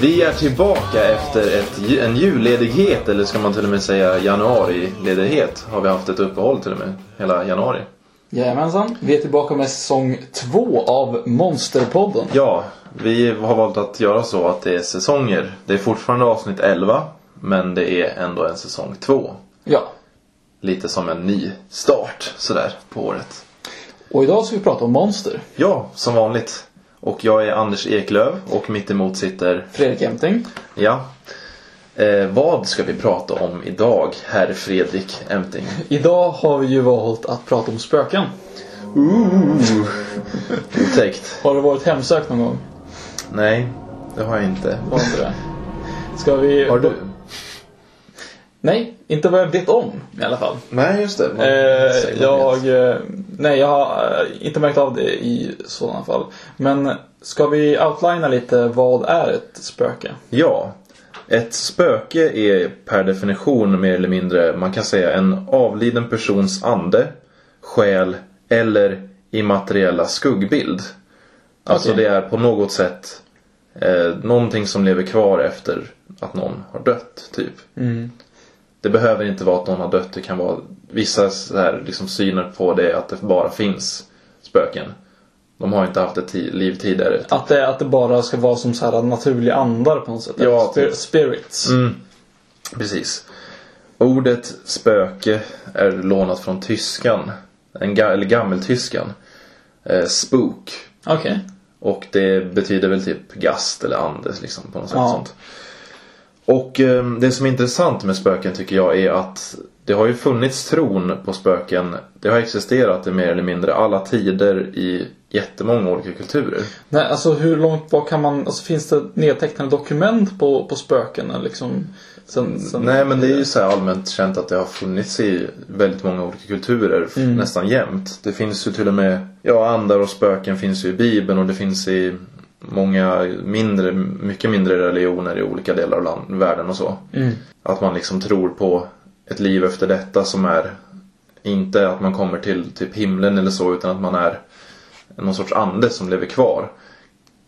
Vi är tillbaka efter ett, en julledighet, eller ska man till och med säga januariledighet. Har vi haft ett uppehåll till och med, hela januari. Jajamensan. Vi är tillbaka med säsong två av Monsterpodden. Ja, vi har valt att göra så att det är säsonger. Det är fortfarande avsnitt 11, men det är ändå en säsong 2. Ja. Lite som en ny start sådär på året. Och idag ska vi prata om monster. Ja, som vanligt. Och jag är Anders Eklöv och mitt emot sitter, Fredrik Emting. ja. Eh, vad ska vi prata om idag, herr Fredrik Emting? Idag har vi ju valt att prata om spöken. Otäckt. Har du varit hemsökt någon gång? Nej, det har jag inte. Var inte det? Ska vi... Har du? Nej, inte vad jag vet om i alla fall. Nej, just det. Man- Eh, jag... eh, Nej, jag har eh, inte märkt av det i sådana fall. Men ska vi outlina lite vad är ett spöke? Ja. Ett spöke är per definition mer eller mindre, man kan säga en avliden persons ande, själ eller immateriella skuggbild. Alltså det är på något sätt eh, någonting som lever kvar efter att någon har dött, typ. Det behöver inte vara att någon har dött, det kan vara vissa så här, liksom, syner på det att det bara finns spöken. De har inte haft ett liv tidigare. Att det, att det bara ska vara som så här naturliga andar på något sätt. Ja, Eller typ. spi- Spirits. Mm, precis. Ordet spöke är lånat från tyskan. En ga- eller gammeltyskan. Eh, spook. Okej. Och det betyder väl typ gast eller ande liksom på något sätt Ja. sånt. Och eh, det som är intressant med spöken tycker jag är att det har ju funnits tron på spöken. Det har existerat i mer eller mindre alla tider i jättemånga olika kulturer. Nej, alltså hur långt bak kan man... Alltså finns det nedtecknade dokument på, på spöken? Liksom, sen, sen, Nej men det är ju så här allmänt känt att det har funnits i väldigt många olika kulturer f- nästan jämt. Det finns ju till och med, ja andar och spöken finns ju i bibeln och det finns i många mindre, mycket mindre religioner i olika delar av land, världen och så. Att man liksom tror på ett liv efter detta som är inte att man kommer till typ himlen eller så utan att man är någon sorts ande som lever kvar.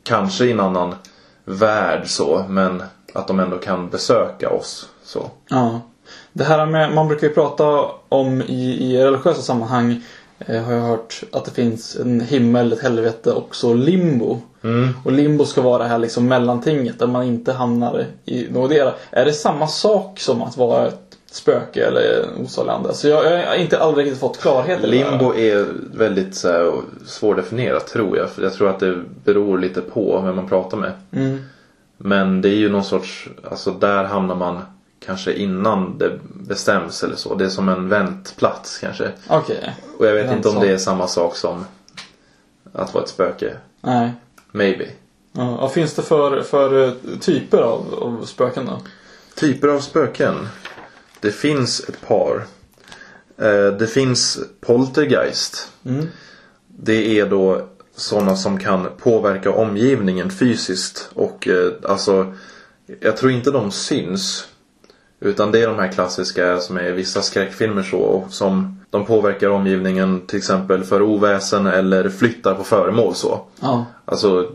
Kanske i en annan värld så men att de ändå kan besöka oss så. Ja. Det här med, man brukar ju prata om i, i religiösa sammanhang eh, har jag hört att det finns en himmel, ett helvete och så limbo. Och limbo ska vara det här liksom mellantinget där man inte hamnar i någotdera. Är det samma sak som att vara ett spöke eller osalig ande? Så jag, jag har inte aldrig riktigt fått klarhet i det. Limbo är väldigt så här, svårdefinierat tror jag. För jag tror att det beror lite på vem man pratar med. Mm. Men det är ju någon sorts, alltså där hamnar man kanske innan det bestäms eller så. Det är som en väntplats kanske. Okej. Och jag vet inte om Väntsal. det är samma sak som att vara ett spöke. Nej. Maybe. Ja, vad finns det för, för eh, typer av, av spöken då? Typer av spöken. Det finns ett par. Eh, Det finns poltergeist. Mm. Det är då sådana som kan påverka omgivningen fysiskt. Och eh, alltså, jag tror inte de syns. Utan det är de här klassiska som är vissa skräckfilmer så. och Som de påverkar omgivningen till exempel för oväsen eller flyttar på föremål så. Ja. Alltså,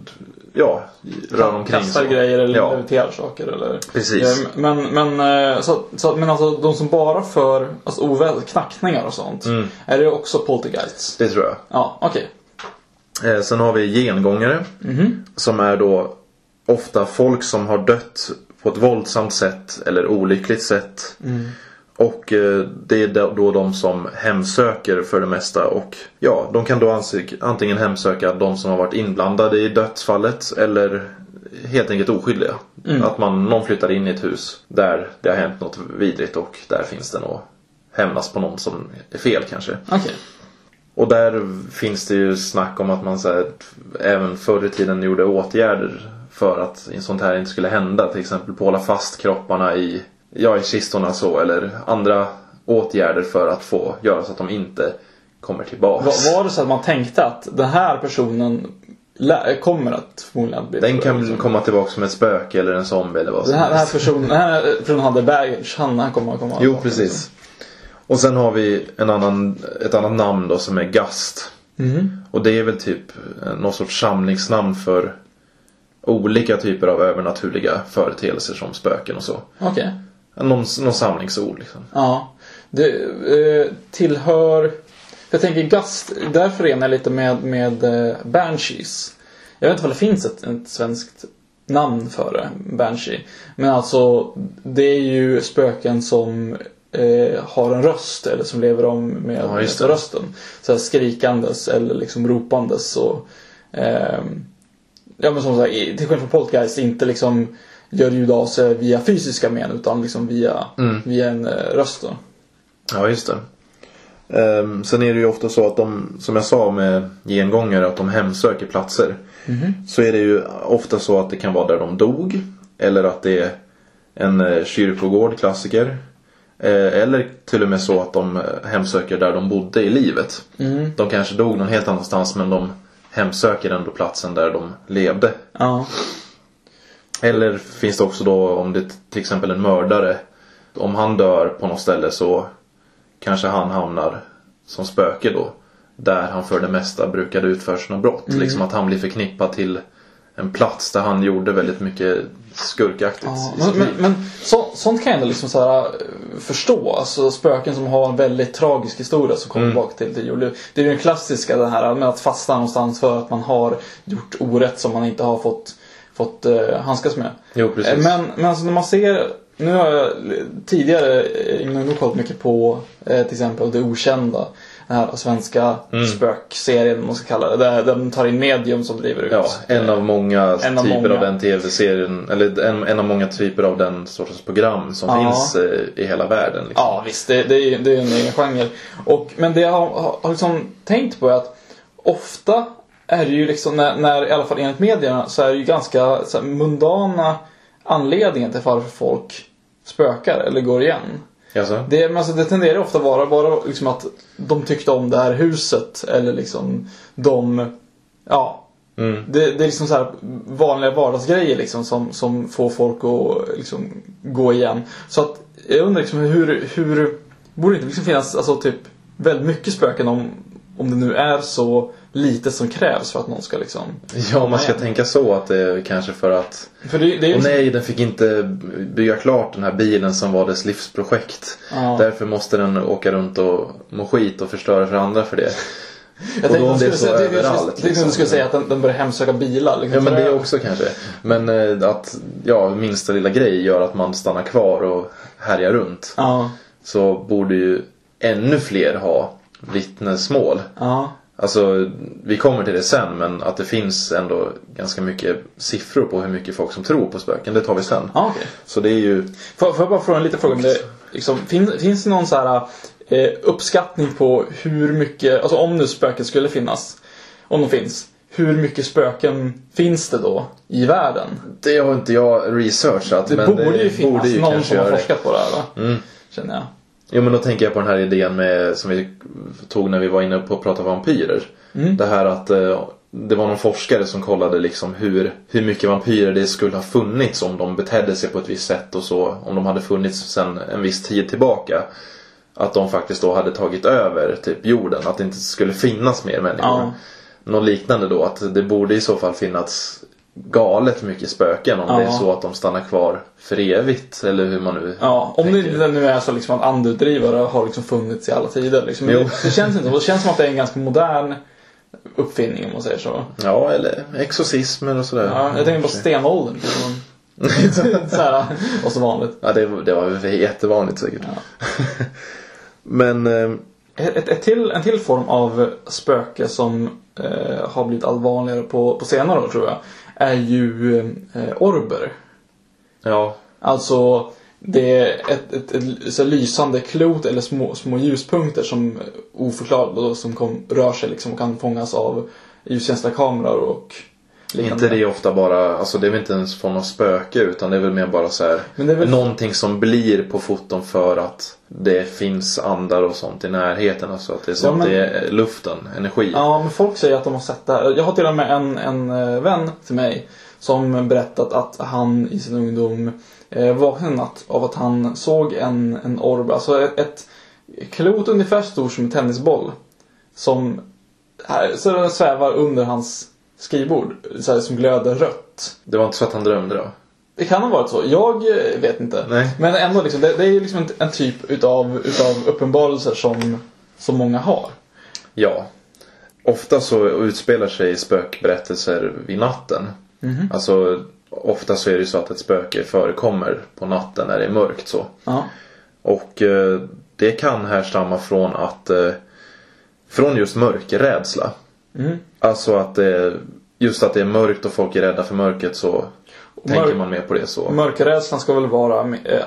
ja, rör omkring Kastar så. grejer eller Ja. leviterar saker eller? Precis. Ja, Men, men, eh, så, så, men alltså de som bara för alltså, oväsen, knackningar och sånt. Mm. Är det också poltergeists? Det tror jag. Ja, okej. Eh, sen har vi gengångare. Mhm. Som är då ofta folk som har dött på ett våldsamt sätt eller olyckligt sätt. Och eh, det är då de som hemsöker för det mesta. Och ja, de kan då antingen hemsöka de som har varit inblandade i dödsfallet eller helt enkelt oskyldiga. Att man, någon flyttar in i ett hus där det har hänt något vidrigt och där finns det något hämnas på någon som är fel kanske. Okej. Och där finns det ju snack om att man så här, även förr i tiden gjorde åtgärder för att sånt här inte skulle hända. Till exempel på hålla fast kropparna i, ja, i kistorna så eller andra åtgärder för att få göra så att de inte kommer tillbaks. Var, var det så att man tänkte att den här personen kommer att förmodligen bli Den kan liksom. komma tillbaka som ett spöke eller en zombie eller vad som Den här, den här helst. personen, den här personen hade baggage. Han, han kommer att komma Jo, precis. Och sen har vi en annan, ett annat namn då som är Gast. Mhm. Och det är väl typ någon sorts samlingsnamn för olika typer av övernaturliga företeelser som spöken och så. Okej. Någon, någon samlingsord liksom. Ja. Det eh, tillhör... Jag tänker Gast, där förenar jag lite med, med eh, Banshees. Jag vet inte om det finns ett, ett svenskt namn för det, Banshee. Men alltså, det är ju spöken som eh, har en röst eller som lever om med, Ja, rösten. Så här skrikandes eller liksom ropandes och ehm, Ja men som sagt, till skillnad från Poltergeist inte liksom gör ljud av sig via fysiska men utan liksom via, Mm. via en eh, röst då. Ja, just det. Ehm, sen är det ju ofta så att de, som jag sa med gengångare, att de hemsöker platser. Så är det ju ofta så att det kan vara där de dog. Eller att det är en eh, kyrkogård, klassiker. Eh, eller till och med så att de hemsöker där de bodde i livet. Mm. De kanske dog någon helt annanstans men de hemsöker ändå platsen där de levde. Ja. Eller finns det också då om det till exempel en mördare. Om han dör på något ställe så kanske han hamnar som spöke då. Där han för det mesta brukade utföra sina brott. Liksom att han blir förknippad till en plats där han gjorde väldigt mycket skurkaktigt Ja, men, men, men så, sånt kan jag ändå liksom så här, eh, förstå. Alltså spöken som har en väldigt tragisk historia som kommer Mm. tillbaka till, till jul. Det är ju den klassiska den här med att fastna någonstans för att man har gjort orätt som man inte har fått, fått uh, handskas med. Jo, precis. Eh, Men, men alltså när man ser nu har jag tidigare eh, kollat mycket på eh, till exempel Det Okända. Den här svenska Mm. spökserien, man ska kalla det. Där, de tar in medium som driver ut. Ja, en av många En av typer många. av den tv-serien. Eller en, en av många typer av den sortens program som Ja. finns eh, i hela världen. Liksom. Ja visst, det, det, är, det är en egen genre. Och, men det jag har, har, har liksom tänkt på är att ofta är det ju liksom, när, när, i alla fall enligt medierna, så är det ju ganska så här, mundana anledningar till varför folk spökar eller går igen. Alltså? Det, men alltså, det tenderar ofta vara bara liksom att de tyckte om det här huset eller liksom de, ja. Mm. Det, det är liksom så här vanliga vardagsgrejer liksom som, som får folk att liksom gå igen. Så att jag undrar liksom hur, hur borde det inte liksom finnas alltså typ väldigt mycket spöken om, om det nu är så lite som krävs för att någon ska liksom. Ja, man ska igen. tänka så att det är kanske för att För det, det är ju Och liksom, nej, den fick inte bygga klart den här bilen som var dess livsprojekt. Ja. Därför måste den åka runt och må skit och förstöra för andra för det. jag och tänkte då om att det du är så skulle säga- överallt, jag tänkte att du skulle liksom. säga att den, den börjar hemsöka bilar. Liksom, Ja men det också kanske. Men eh, att ja, minsta lilla grej gör att man stannar kvar och härjar runt. Ja, Så borde ju ännu fler ha vittnesmål. ja. Alltså, vi kommer till det sen men att det finns ändå ganska mycket siffror på hur mycket folk som tror på spöken. Det tar vi sen. Ja, okej. Så det är ju Får, får jag bara fråga en liten fråga? om Det, liksom, finns, finns det någon så här eh, uppskattning på hur mycket, alltså om nu spöken skulle finnas, om de finns, hur mycket spöken finns det då i världen? Det har inte jag researchat. Det men borde ju finnas borde ju någon som har det. forskat på det här va? Mm. Känner jag. Jo men då tänker jag på den här idén med, som vi tog när vi var inne på att prata vampyrer. Mm. Det här att eh, det var någon forskare som kollade liksom hur, hur mycket vampyrer det skulle ha funnits om de betedde sig på ett visst sätt och så. Om de hade funnits sedan en viss tid tillbaka. Att de faktiskt då hade tagit över typ jorden. Att det inte skulle finnas mer människor. Ja. Något liknande då. Att det borde i så fall finnas galet mycket spöken om det är Ja. så att de stannar kvar för evigt. Eller hur man nu Ja, om tänker. det nu är så liksom att andutdrivare har liksom funnits i alla tider. Liksom. Det, det, känns inte, det känns som att det är en ganska modern uppfinning om man säger så. Ja, eller exorcismer och sådär. Ja, jag tänker på stenåldern. liksom. så här, och så vanligt. Ja, det, det var jättevanligt säkert. Men, eh, Ett, ett till, en till form av spöke som eh, har blivit allt vanligare på, på senare år tror jag. Är ju eh, orber. ja. Alltså det är ett, ett, ett, så här lysande klot eller små, små ljuspunkter som oförklarligt som kom, rör sig liksom och kan fångas av ljuskänsliga kameror och. Inte det ofta bara, alltså det är väl inte ens från något spöke utan det är väl mer bara så här Men det är väl- någonting som blir på foton för att det finns andar och sånt i närheten. Alltså att det är som Ja, men- det är luften, energi. Ja, men folk säger att de har sett det här. Jag har till och med en, en eh, vän till mig som berättat att han i sin ungdom eh, vaknade en natt av att han såg en, en orb, alltså ett, ett klot ungefär stort som en tennisboll. Som här, så den svävar under hans skrivbord, så här, som glöder rött. Det var inte så att han drömde då? Det kan ha varit så. Jag eh, vet inte. Nej. Men ändå, liksom, det, det är liksom en, en typ utav, utav uppenbarelser som, som många har. Ja. Ofta så utspelar sig spökberättelser vid natten. Alltså ofta så är det så att ett spöke förekommer på natten när det är mörkt så. Ja. Och eh, det kan härstamma från att eh, från just mörkerrädsla. Mm. Alltså att det, just att det är mörkt och folk är rädda för mörkret så tänker mörk- man mer på det så. Mörkerrädslan ska väl vara eh,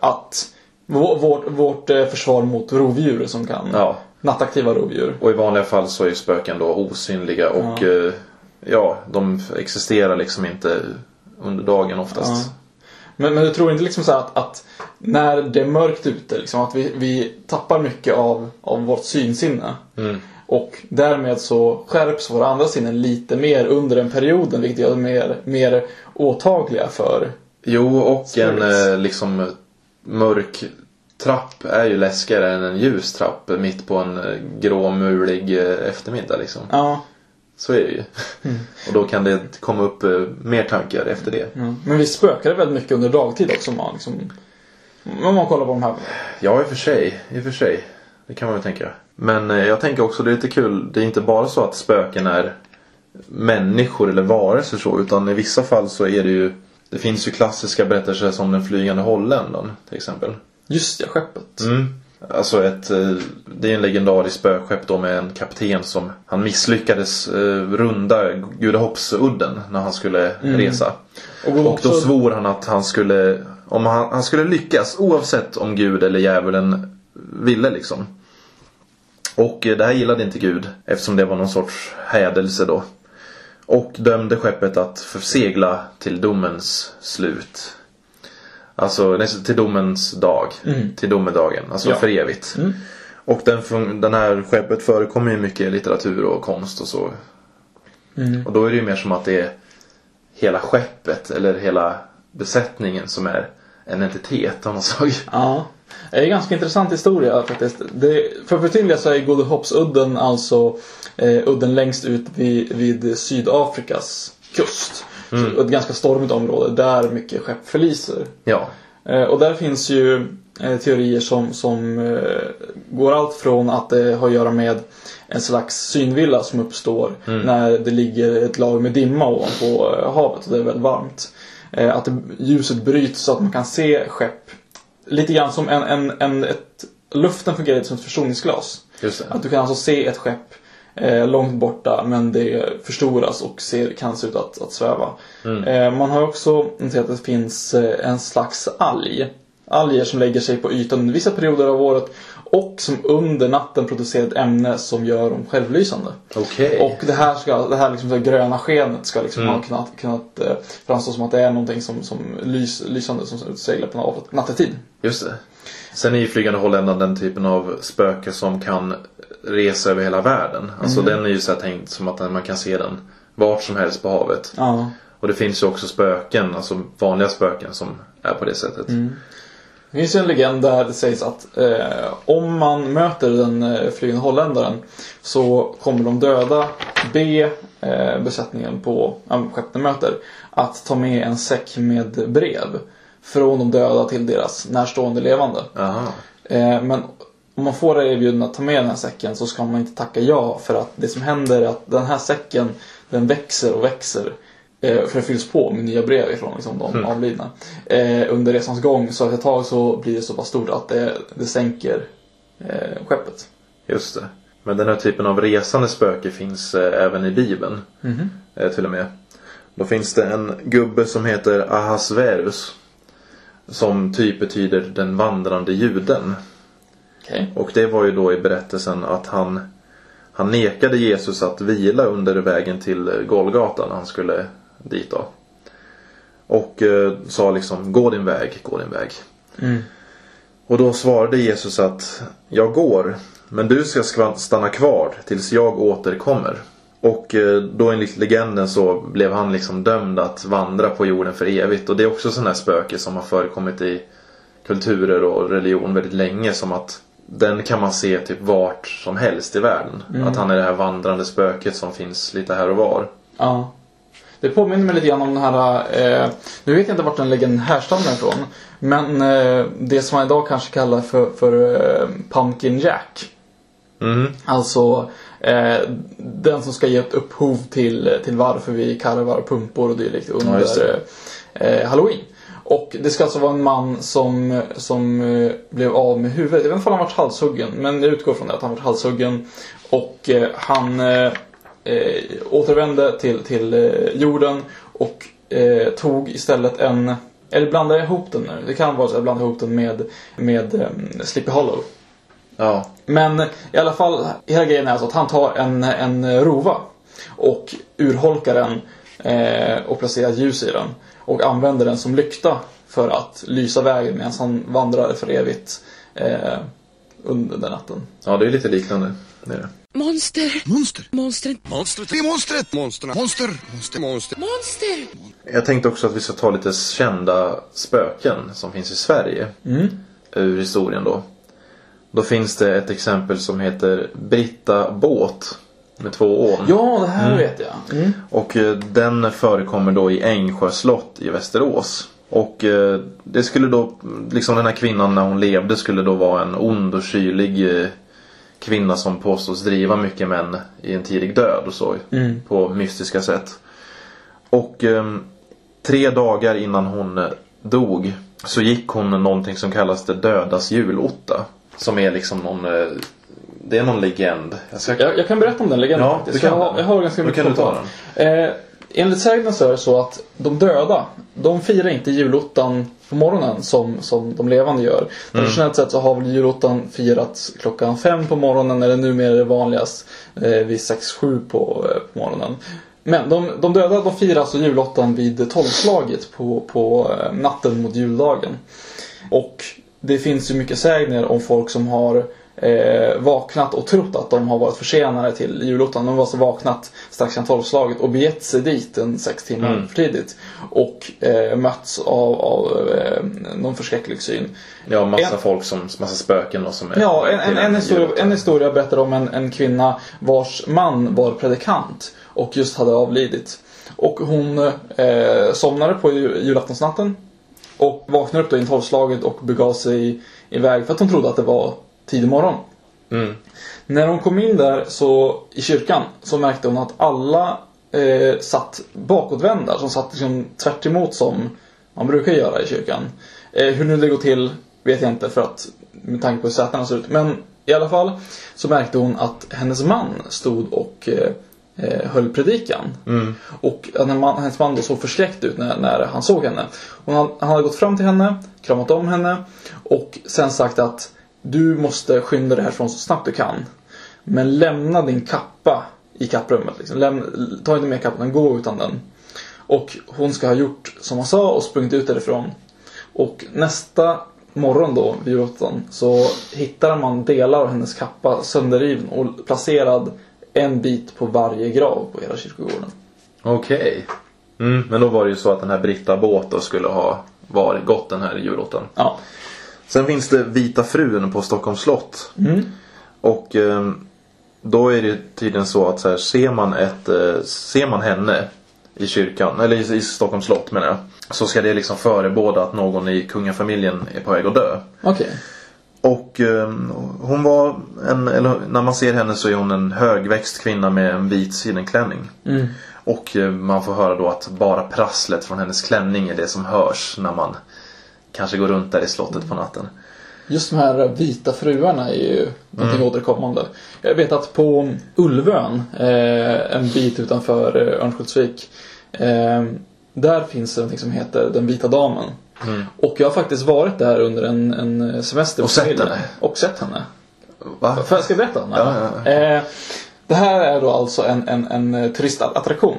att vår- vårt, vårt eh, försvar mot rovdjur som kan Ja. nattaktiva rovdjur. Och i vanliga fall så är ju spöken då osynliga och ja, ja de existerar liksom inte under dagen oftast. Ja. Men, men du tror inte liksom så att, att när det är mörkt ute, liksom, att vi, vi tappar mycket av, av vårt synsinne. Mm. Och därmed så skärps våra andra sinnen lite mer under den perioden, vilket gör dem mer, mer åtagliga för... Jo, och en Spirits. eh, liksom mörk trapp är ju läskigare än en ljus trapp mitt på en eh, grå mulig eh, eftermiddag liksom. Ja, Så är det ju. Mm. Och då kan det komma upp eh, mer tankar efter det. ja. Men vi spökar väldigt mycket under dagtid också. Man, liksom, om man kollar på de här. Ja, i och för sig. I och för sig. Det kan man väl tänka. Men eh, jag tänker också det är lite kul. Det är inte bara så att spöken är människor eller varelser så. Utan i vissa fall så är det ju Det finns ju klassiska berättelser som den flygande holländaren till exempel. Just ja, skeppet. Mm. Alltså ett, eh, det är en legendarisk spökskepp då med en kapten som han misslyckades eh, runda Gudahoppsudden när han skulle resa. Och, Och då svor han att han skulle, om han, han skulle lyckas oavsett om Gud eller djävulen ville liksom. Och eh, det här gillade inte Gud eftersom det var någon sorts hädelse då. Och dömde skeppet att försegla till domens slut. Alltså till domens dag. Till domedagen. Alltså Ja. för evigt. Och den, den här skeppet förekommer ju mycket i litteratur och konst och så. Och då är det ju mer som att det är hela skeppet eller hela besättningen som är en entitet av något slag. Ja. Det är en ganska intressant historia faktiskt. Det, för att förtydliga så är Godehoppsudden alltså eh, udden längst ut vid, vid Sydafrikas kust. Så ett ganska stormigt område där mycket skepp förliser. Ja. Eh, och där finns ju eh, teorier som, som eh, går allt från att det har att göra med en slags synvilla som uppstår när det ligger ett lag med dimma ovanpå eh, havet och det är väldigt varmt. Eh, att det, ljuset bryts så att man kan se skepp lite grann som en, en, en ett, luften fungerar lite som ett det. Att du kan alltså se ett skepp eh, långt borta men det förstoras och ser, kan se ut att, att sväva. Eh, man har också noterat att det finns eh, en slags alg. Alger som lägger sig på ytan under vissa perioder av året och som under natten producerar ett ämne som gör dem självlysande. Okej. Och det här, ska, det här liksom det gröna skenet ska liksom ha kunnat, kunnat eh, framstå som att det är någonting som, som lys, lysande som utseglar på havet nattetid. Just det. Sen är ju flygande holländaren den typen av spöke som kan resa över hela världen. Alltså den är ju så tänkt som att man kan se den vart som helst på havet. Ja. Och det finns ju också spöken, alltså vanliga spöken som är på det sättet. Det finns ju en legend där det sägs att eh, om man möter den eh, flygande holländaren så kommer de döda be eh, besättningen på äh, skeppet de möter att ta med en säck med brev från de döda till deras närstående levande. Eh, men om man får erbjudande att ta med den här säcken så ska man inte tacka ja för att det som händer är att den här säcken den växer och växer. Eh, för det fylls på med nya brev ifrån liksom, de avlidna. Eh, under resans gång så efter ett tag så blir det så pass stort att det, det sänker eh, skeppet. Just det. Men den här typen av resande spöke finns även i Bibeln. Eh, till och med. Då finns det en gubbe som heter Ahasverus. Som typ betyder den vandrande juden. Okej. Och det var ju då i berättelsen att han han nekade Jesus att vila under vägen till Golgata när han skulle dit då. Och eh, sa liksom gå din väg, gå din väg. Mm. Och då svarade Jesus att jag går, men du ska stanna kvar tills jag återkommer. Och eh, då enligt legenden så blev han liksom dömd att vandra på jorden för evigt. Och det är också sådana här spöke som har förekommit i kulturer och religion väldigt länge. Som att den kan man se typ vart som helst i världen. Att han är det här vandrande spöket som finns lite här och var. Ja. Det påminner mig lite grann om den här, eh, nu vet jag inte vart den legenden härstammar ifrån. Men eh, det som man idag kanske kallar för, för eh, Pumpkin Jack. Mhm. Alltså eh, den som ska ge ett upphov till, till varför vi karvar pumpor och dylikt Ja, under det. eh, Halloween. Och det ska alltså vara en man som, som eh, blev av med huvudet. Jag vet inte om han varit halshuggen, men jag utgår från det att han varit halshuggen. Och han eh, eh, återvände till, till eh, jorden och eh, tog istället en eller blandar jag ihop den nu? Det kan vara så att jag blandar ihop den med, med um, Sleepy Hollow. Ja. Men i alla fall, hela grejen är alltså att han tar en, en rova och urholkar den eh, och placerar ljus i den. Och använder den som lykta för att lysa vägen medan han vandrar för evigt eh, under den natten. ja, det är lite liknande. Det är det. Monster. Monster. Monstret. Monstret. Det är monstret. Monsterna. Monster. Monster. Monster. Monster. Jag tänkte också att vi ska ta lite kända spöken som finns i Sverige. Ur historien då. Då finns det ett exempel som heter Britta Båt. Med två ån. Ja, det här vet jag. Mm. Och eh, den förekommer då i Ängsjö slott i Västerås. Och eh, det skulle då, liksom den här kvinnan när hon levde skulle då vara en ond och kylig eh, kvinna som påstås driva mycket män i en tidig död och så. På mystiska sätt. Och eh, tre dagar innan hon eh, dog så gick hon någonting som kallas det dödas julotta. Som är liksom någon, eh, det är någon legend. Jag ska... Jag, jag kan berätta om den legenden Ja, faktiskt. du kan jag, har, den. jag har ganska Då mycket kan du ta kommentar. Eh, enligt sägnen så är det så att de döda, de firar inte julottan på morgonen som, som de levande gör. Traditionellt sett så har väl julottan firats klockan fem på morgonen eller numera är det vanligast eh, vid sex sju på, eh, på morgonen. Men de, de döda de firar alltså julottan vid tolvslaget på, på eh, natten mot juldagen. Och det finns ju mycket sägner om folk som har eh, vaknat och trott att de har varit försenade till julottan. De har alltså vaknat strax innan tolvslaget och begett sig dit en sex timmar Mm. för tidigt. Och eh, mötts av, av eh, någon förskräcklig syn. Ja, massa En- folk som, massa spöken och som är Ja, en, en, en, historia, en historia berättar om en, en kvinna vars man var predikant och just hade avlidit. Och hon eh, somnade på ju- julaftonsnatten och vaknade upp då i tolvslaget och begav sig iväg för att hon trodde att det var tidig morgon. Mm. När hon kom in där så, i kyrkan så märkte hon att alla eh, satt bakåtvända. Som satt liksom tvärt emot som man brukar göra i kyrkan. Eh, hur nu det går till vet jag inte för att med tanke på hur sätena ser ut. Men i alla fall så märkte hon att hennes man stod och eh, eh, höll predikan. Mm. Och man, hennes man då såg förskräckt ut när, när han såg henne. Han, han hade gått fram till henne, kramat om henne och sen sagt att du måste skynda dig härifrån så snabbt du kan. Men lämna din kappa i kapprummet. Liksom. Lämna, ta inte med kappan, gå utan den. Och hon ska ha gjort som han sa och sprungit ut därifrån. Och nästa morgon då, vid åttan, så hittar man delar av hennes kappa sönderriven och placerad en bit på varje grav på hela kyrkogården. Okej. Mm, men då var det ju så att den här Britta Båt skulle ha varit, gått den här julottan. Ja. Sen finns det Vita frun på Stockholms slott. Mm. Och ehm, då är det tydligen så att så här, ser, man ett, eh, ser man henne i kyrkan, eller i, Stockholms slott menar jag. Så ska det liksom förebåda att någon i kungafamiljen är på väg att dö. Okej. Och ehm, hon var en, eller när man ser henne så är hon en högväxt kvinna med en vit sidenklänning. Mm. Och eh, man får höra då att bara prasslet från hennes klänning är det som hörs när man kanske går runt där i slottet på natten. Just de här vita fruarna är ju någonting Mm. återkommande. Jag vet att på Ulvön, eh, en bit utanför eh, Örnsköldsvik, eh, där finns det någonting som heter Den vita damen. Och jag har faktiskt varit där under en, en semester. Mm. Och sett henne? Och sett henne. Va? För jag ska berätta om Ja, henne. ja, Eh, Det här är då alltså en, en, en turistattraktion.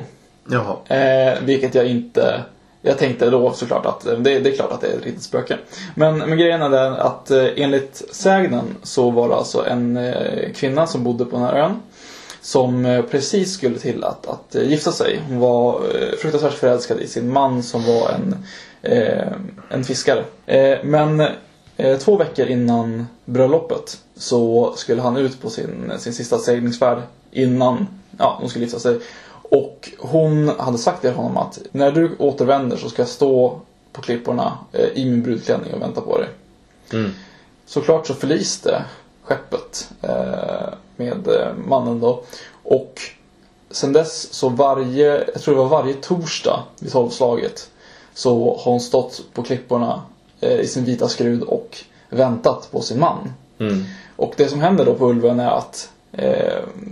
Jaha. Eh, vilket jag inte... Jag tänkte då såklart att det, det är klart att det är ett riktigt spöke. Men, men grejen är den att eh, enligt sägnen så var det alltså en eh, kvinna som bodde på den här ön. Som eh, precis skulle till att, att gifta sig. Hon var fruktansvärt förälskad i sin man som var en, en fiskare. Men två veckor innan bröllopet så skulle han ut på sin, sin sista seglingsfärd innan ja, hon skulle gifta sig. Och hon hade sagt till honom att när du återvänder så ska jag stå på klipporna eh, i min brudklänning och vänta på dig. Mm. Såklart så förliste skeppet eh, med eh, mannen då. Och sen dess så varje, jag tror det var varje torsdag vid tolvslaget så har hon stått på klipporna i sin vita skrud och väntat på sin man. Mm. Och det som händer då på Ulvön är att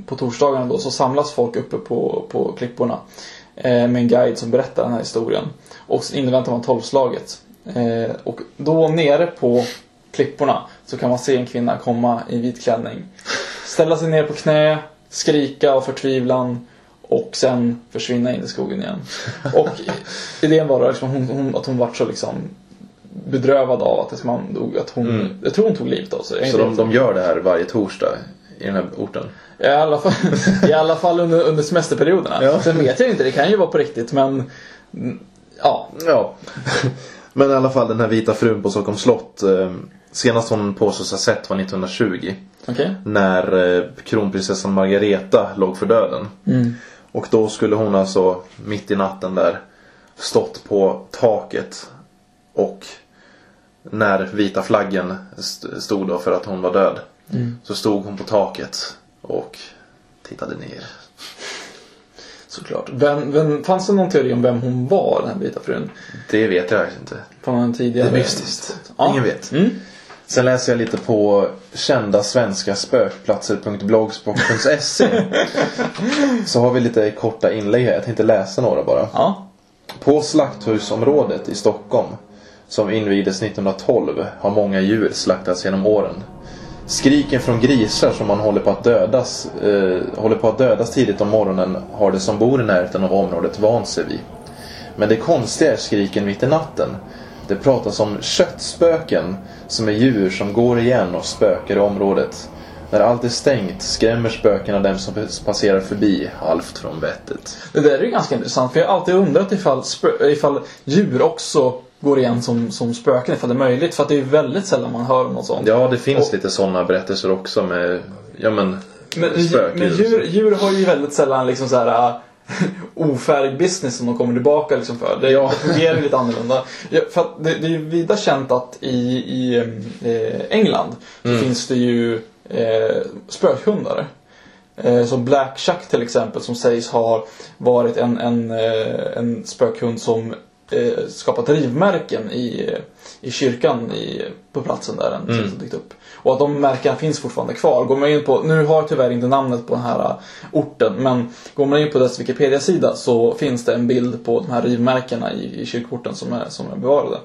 på torsdagarna då så samlas folk uppe på, på klipporna eh, med en guide som berättar den här historien. Och så inväntar man tolvslaget. Eh, och då nere på klipporna så kan man se en kvinna komma i vit klänning. Ställa sig ner på knä, skrika av förtvivlan och sen försvinna in i skogen igen. Och idén var då liksom hon, hon, att hon vart så liksom bedrövad av att hennes man dog. Att hon, Mm. Jag tror hon tog livet av sig. Så de, de gör det här varje torsdag i den här orten? I alla fall, i alla fall under, under semesterperioderna. Ja. Sen vet jag inte, det kan ju vara på riktigt men Ja, Ja. Men i alla fall den här vita frun på Stockholms slott. Eh, senast hon påstås ha sett var 1920. okej. När eh, kronprinsessan Margareta låg för döden. Mm. Och då skulle hon alltså mitt i natten där stått på taket. Och när vita flaggen st- stod då för att hon var död. Mm. Så stod hon på taket och tittade ner. Såklart. Vem, vem, fanns det någon teori om vem hon var, den här vita frun? Det vet jag inte. På någon tidigare... Det är mystiskt. Ja. Ingen vet. Mm. Sen läser jag lite på kända svenska spökplatser.blogspot.se Så har vi lite korta inlägg här. Jag tänkte läsa några bara. Ja. På slakthusområdet i Stockholm som invigdes 1912 har många djur slaktats genom åren. Skriken från grisar som man håller på att dödas, eh, håller på att dödas tidigt om morgonen har de som bor i närheten av området vant sig vid. Men det konstiga är skriken mitt i natten. Det pratas om köttspöken som är djur som går igen och spökar i området. När allt är stängt skrämmer spökena dem som passerar förbi halvt från vettet. Det där är ju ganska intressant för jag har alltid undrat ifall, ifall djur också går igen som, som spöken ifall det är möjligt. För att det är väldigt sällan man hör om något sånt. Ja, det finns Och- lite sådana berättelser också med, ja men, Men, spökdjur. men djur, djur har ju väldigt sällan liksom så här äh, ofärdig business som de kommer tillbaka liksom för. Det, det fungerar lite annorlunda. Ja, för att det, det är ju vida känt att i, i eh, England så Mm. finns det ju eh, spökhundar. Eh, som Black Chuck till exempel som sägs ha varit en, en, eh, en spökhund som eh, skapat rivmärken i, i kyrkan i, på platsen där den Mm. dykt upp. Och att de märkena finns fortfarande kvar. Går man in på, nu har jag tyvärr inte namnet på den här uh, orten, men går man in på dess Wikipedia-sida så finns det en bild på de här rivmärkena i, i kyrkporten som är, som är bevarade.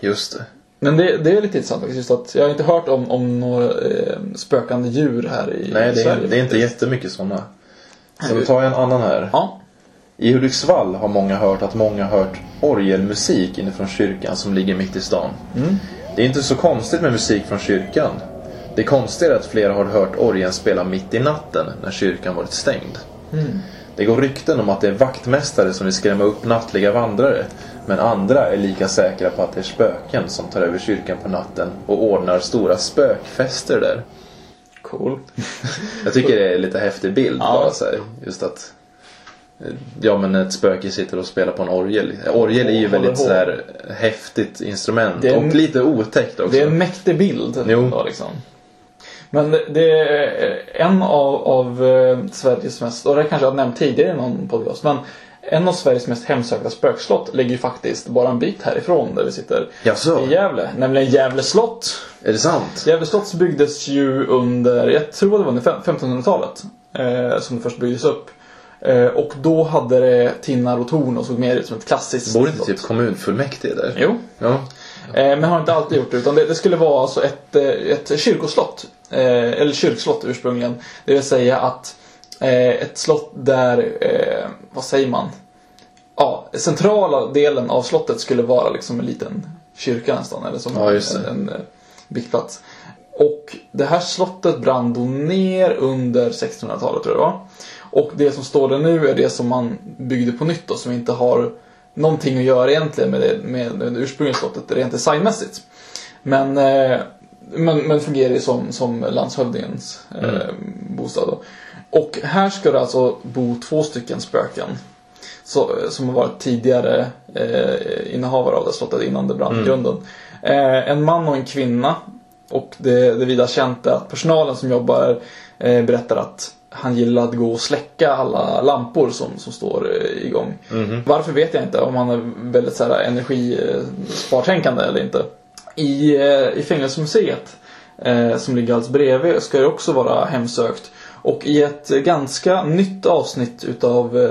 Just det. Men det, det är lite intressant faktiskt. Just att jag har inte hört om, om några eh, spökande djur här i, Nej, det är, Sverige. det är inte jättemycket sådana. Så då tar en annan här. Ja. I Hudiksvall har många hört att många hört orgelmusik inifrån kyrkan som ligger mitt i stan. Mm. Det är inte så konstigt med musik från kyrkan. Det konstiga är att flera har hört orgeln spela mitt i natten när kyrkan varit stängd. Mm. Det går rykten om att det är vaktmästare som vill skrämma upp nattliga vandrare. Men andra är lika säkra på att det är spöken som tar över kyrkan på natten och ordnar stora spökfester där. Cool. Jag tycker det är lite häftig bild Ja. bara så här, Just att Ja men ett spöke sitter och spelar på en orgel. Orgel är ju Och väldigt håller så här häftigt instrument. Det är och en- lite otäckt också. Det är en mäktig bild. Jo. Då, liksom. Men det, är en av, av eh, Sveriges mest, och det kanske jag har nämnt tidigare i någon podcast, men en av Sveriges mest hemsökta spökslott ligger ju faktiskt bara en bit härifrån där vi sitter. Jaså? I Gävle, nämligen Gävle slott. Är det sant? Gävle slott byggdes ju under, jag tror det var under fem- 1500-talet eh, som det först byggdes upp. Eh, och då hade det tinnar och torn och såg mer ut som ett klassiskt Bor inte typ kommunfullmäktige där? Jo, Ja. Eh, Men har inte alltid gjort det. Utan det, det skulle vara alltså ett, eh, ett kyrkoslott. Eller kyrkslott ursprungligen. Det vill säga att ett slott där, vad säger man? Ja, centrala delen av slottet skulle vara liksom en liten kyrka nästan. Eller som Ja, en, en, biktplats. Och det här slottet brann då ner under 1600-talet tror jag det var. Och det som står där nu är det som man byggde på nytt då, som inte har någonting att göra egentligen med det, med det ursprungliga slottet rent designmässigt. Men, eh, men, men fungerar ju som, som landshövdingens eh, bostad. Då. Och här ska det alltså bo två stycken spöken. Så, som har varit tidigare eh, innehavare av det slottet innan det brann i grunden. Eh, en man och en kvinna. Och det, det vida känt är att personalen som jobbar eh, berättar att han gillar att gå och släcka alla lampor som, som står eh, igång. Varför vet jag inte, om han är väldigt så här, energispartänkande eller inte. I, eh, i fängelsemuseet, eh, som ligger alldeles bredvid, ska det också vara hemsökt. Och i ett ganska nytt avsnitt utav eh,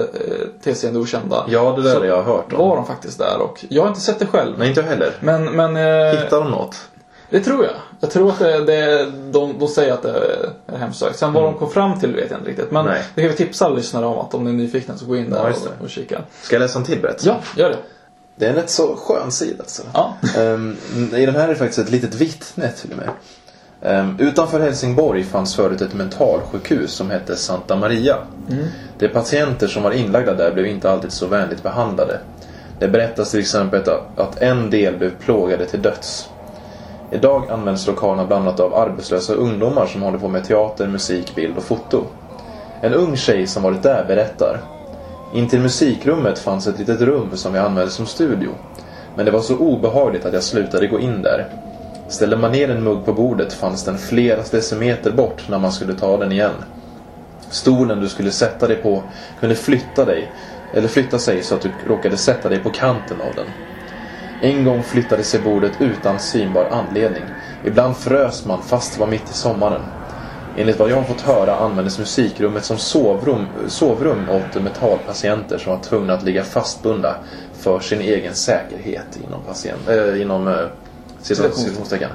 TCN Det Okända Ja, det där så har jag hört om. var de faktiskt där och jag har inte sett det själv. Nej, inte jag heller. Men, men eh, Hittar de något? det tror jag. Jag tror att det, det, de, de säger att det är hemsökt. Sen vad de kom fram till vet jag inte riktigt. Men Nej. det kan vi tipsa lyssnare om att om ni är nyfikna så gå in där Ja, och, och kika. Ska jag läsa en till berättelse? Ja, gör det. Det är en rätt så skön sida alltså. Ja. Ehm, I den här är det faktiskt ett litet vittne till och med. Ehm, utanför Helsingborg fanns förut ett mentalsjukhus som hette Santa Maria. De patienter som var inlagda där blev inte alltid så vänligt behandlade. Det berättas till exempel att- att en del blev plågade till döds. Idag används lokalerna bland annat av arbetslösa ungdomar som håller på med teater, musik, bild och foto. En ung tjej som varit där berättar. Intill musikrummet fanns ett litet rum som vi använde som studio. Men det var så obehagligt att jag slutade gå in där. Ställde man ner en mugg på bordet fanns den flera decimeter bort när man skulle ta den igen. Stolen du skulle sätta dig på kunde flytta dig, eller flytta sig så att du råkade sätta dig på kanten av den. En gång flyttade sig bordet utan synbar anledning. Ibland frös man fast det var mitt i sommaren. Enligt vad jag har fått höra användes musikrummet som sovrum, sovrum åt metallpatienter som var tvungna att ligga fastbundna för sin egen säkerhet inom, patient, äh, inom äh, citationstecken.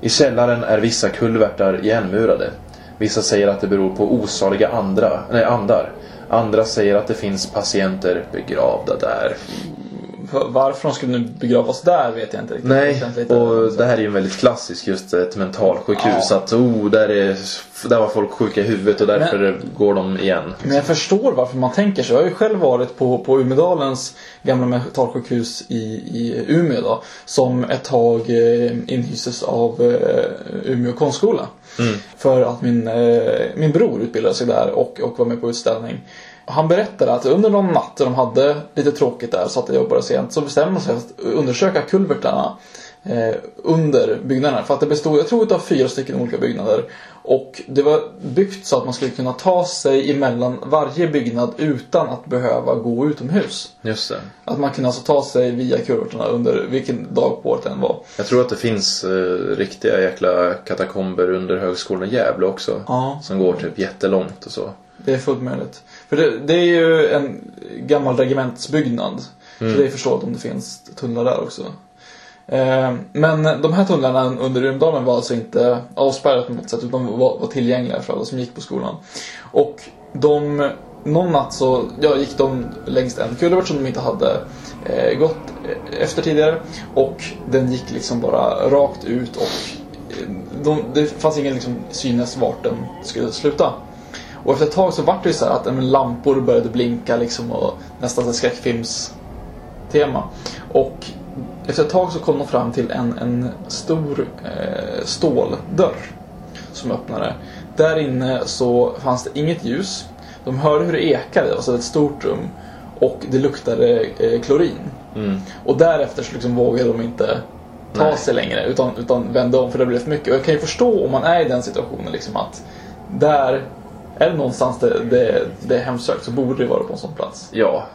I källaren är vissa kulvertar igenmurade. Vissa säger att det beror på osaliga andra, nej, andar. Andra säger att det finns patienter begravda där. För Varför de skulle nu begravas där vet jag inte riktigt. Det Nej, lite- och det här är ju en väldigt klassisk just ett mentalsjukhus. Ja. Att oh, där, är, där var folk sjuka i huvudet och därför går de igen. Men jag förstår varför man tänker så. Jag har ju själv varit på, på Umedalens gamla mentalsjukhus i, i Umeå då. Som ett tag eh, inhystes av eh, Umeå konstskola. För att min, eh, min bror utbildade sig där och, och var med på utställning. Han berättade att under någon natt de hade lite tråkigt där, så att de jobbade sent, så bestämde de sig för att undersöka kulvertarna eh, under byggnaden. För att det bestod, jag tror, av fyra stycken olika byggnader. Och det var byggt så att man skulle kunna ta sig emellan varje byggnad utan att behöva gå utomhus. Just det. Att man kunde alltså ta sig via kulvertarna under vilken dag på året det än var. Jag tror att det finns eh, riktiga jäkla katakomber under högskolan i Gävle också. Ja. Som går typ jättelångt och så. Det är fullt möjligt. För det, det är ju en gammal regementsbyggnad. Så det är förståeligt om det finns tunnlar där också. Eh, men de här tunnlarna under Umedalen var alltså inte avspärrade på något sätt utan var, var tillgängliga för alla som gick på skolan. Och de, någon natt så ja, gick de längs en kulvert som de inte hade eh, gått efter tidigare. Och den gick liksom bara rakt ut och eh, de, det fanns ingen liksom synes vart den skulle sluta. Och efter ett tag så vart det ju så här att men, lampor började blinka liksom och nästan ett skräckfilmstema. Och efter ett tag så kom de fram till en, en stor eh, ståldörr som öppnade. Där inne så fanns det inget ljus. De hörde hur det ekade, det var så ett stort rum. Och det luktade eh, klorin. Och därefter så liksom vågade de inte ta Nej. sig längre utan, utan vände om för det blev för mycket. Och jag kan ju förstå om man är i den situationen liksom att där är det någonstans det, det, det är hemsökt så borde det vara på en sån plats. Ja.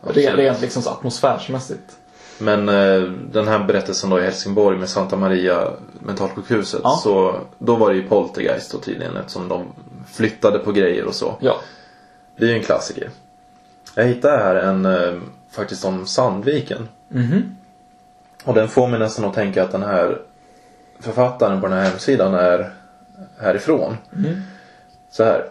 Rent, rent liksom så atmosfärsmässigt. Men eh, den här berättelsen då i Helsingborg med Santa Maria mentalsjukhuset. Ja. Så då var det ju poltergeist då tydligen eftersom de flyttade på grejer och så. Ja. Det är ju en klassiker. Jag hittade här en eh, faktiskt om Sandviken. Mhm. Och den får mig nästan att tänka att den här författaren på den här hemsidan är härifrån. Så här.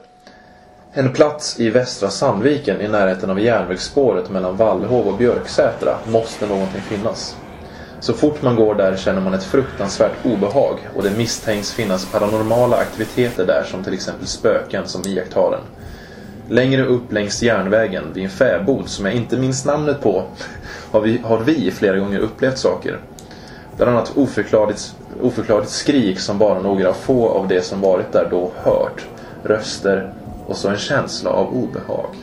En plats i västra Sandviken i närheten av järnvägsspåret mellan Vallhov och Björksätra måste någonting finnas. Så fort man går där känner man ett fruktansvärt obehag och det misstänks finnas paranormala aktiviteter där som till exempel spöken som iakttar den. Längre upp längs järnvägen vid en fäbod som jag inte minns namnet på har vi, har vi flera gånger upplevt saker. Bland annat oförklarligt, oförklarligt skrik som bara några få av de som varit där då hört. Röster och så en känsla av obehag.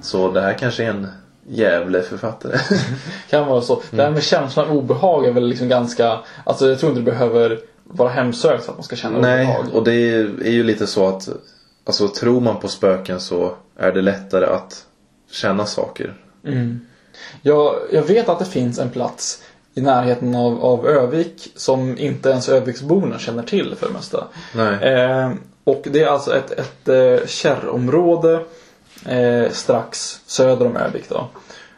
Så det här kanske är en jävle författare. Kan vara så. Det här med känslan av obehag är väl liksom ganska... Alltså jag tror inte det behöver vara hemsökt för att man ska känna Nej, obehag. och det är, ju lite så att Alltså tror man på spöken så är det lättare att känna saker. Jag, jag vet att det finns en plats i närheten av, av Övik som inte ens Öviksborna känner till för det mesta. Nej. Eh, och det är alltså ett, ett eh, kärrområde eh, strax söder om Övik då.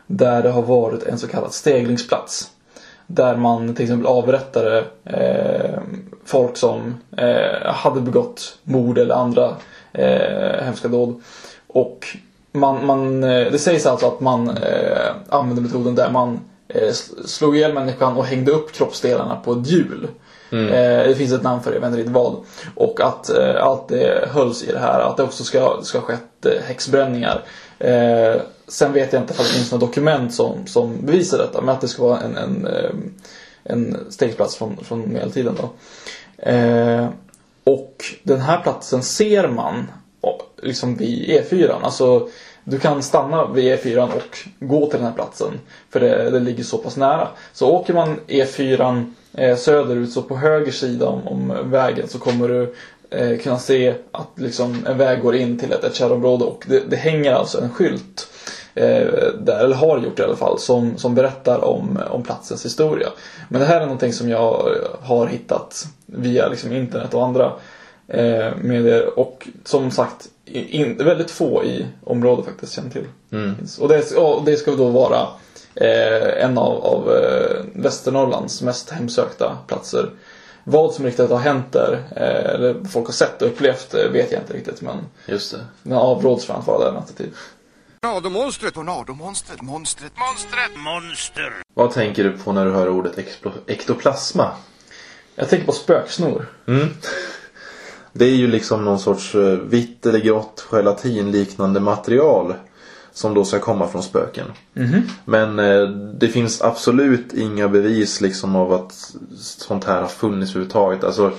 Där det har varit en så kallad steglingsplats. Där man till exempel avrättade eh, folk som eh, hade begått mord eller andra eh, hemska dåd. Och man, man, eh, det sägs alltså att man eh, använde metoden där man eh, slog ihjäl människan och hängde upp kroppsdelarna på ett hjul. Mm. Eh, det finns ett namn för det, jag vet inte riktigt vad. Och att eh, allt det hölls i det här. Att det också ska, ska ha skett eh, häxbränningar. Eh, sen vet jag inte om det finns några dokument som, som bevisar detta. Men att det ska vara en, en, eh, en stegsplats från, från medeltiden då. Eh, och den här platsen ser man liksom vid E4. Alltså, du kan stanna vid E4 och gå till den här platsen. För det, det ligger så pass nära. Så åker man E4 eh, söderut så på höger sida om, om vägen så kommer du eh, kunna se att liksom, en väg går in till ett, ett kärrområde och det, det hänger alltså en skylt eh, där, eller har gjort i alla fall, som, som berättar om, om platsens historia. Men det här är någonting som jag har hittat via liksom, internet och andra eh, medier och som sagt in, väldigt få i området faktiskt känner till. Finns. Och det, och det ska då vara eh, en av, av eh, Västernorrlands mest hemsökta platser. Vad som riktigt har hänt där, eh, eller vad folk har sett och upplevt eh, vet jag inte riktigt men Just det. den avråds från att vara där nattetid. Tornadomonstret, tornadomonstret, monstret, monstret, monster. Vad tänker du på när du hör ordet ektoplasma? Jag tänker på spöksnor. Det är ju liksom någon sorts eh, vitt eller grått gelatinliknande material. Som då ska komma från spöken. Men eh, det finns absolut inga bevis liksom av att sånt här har funnits överhuvudtaget. Alltså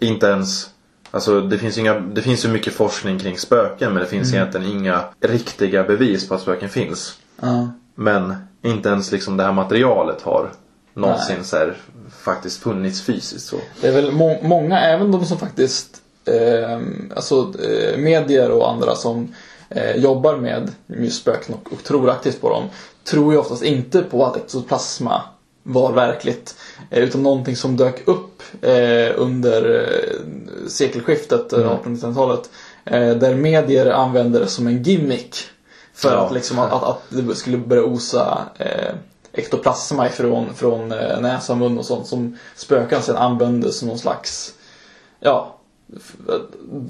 inte ens Alltså det finns, inga, det finns ju mycket forskning kring spöken men det finns egentligen inga riktiga bevis på att spöken finns. Ja. Men inte ens liksom det här materialet har någonsin Nej. så här, faktiskt funnits fysiskt så. Det är väl må- många, även de som faktiskt eh, alltså eh, medier och andra som eh, jobbar med just spöken och, och tror aktivt på dem tror ju oftast inte på att exoplasma var verkligt eh, utan någonting som dök upp eh, under eh, sekelskiftet, mm. 1800-talet eh, där medier använde det som en gimmick för Ja. att, liksom, att, att, att det skulle börja osa eh, ektoplasma ifrån från eh, näsa, mun och sånt som spöken sen använde som någon slags, ja,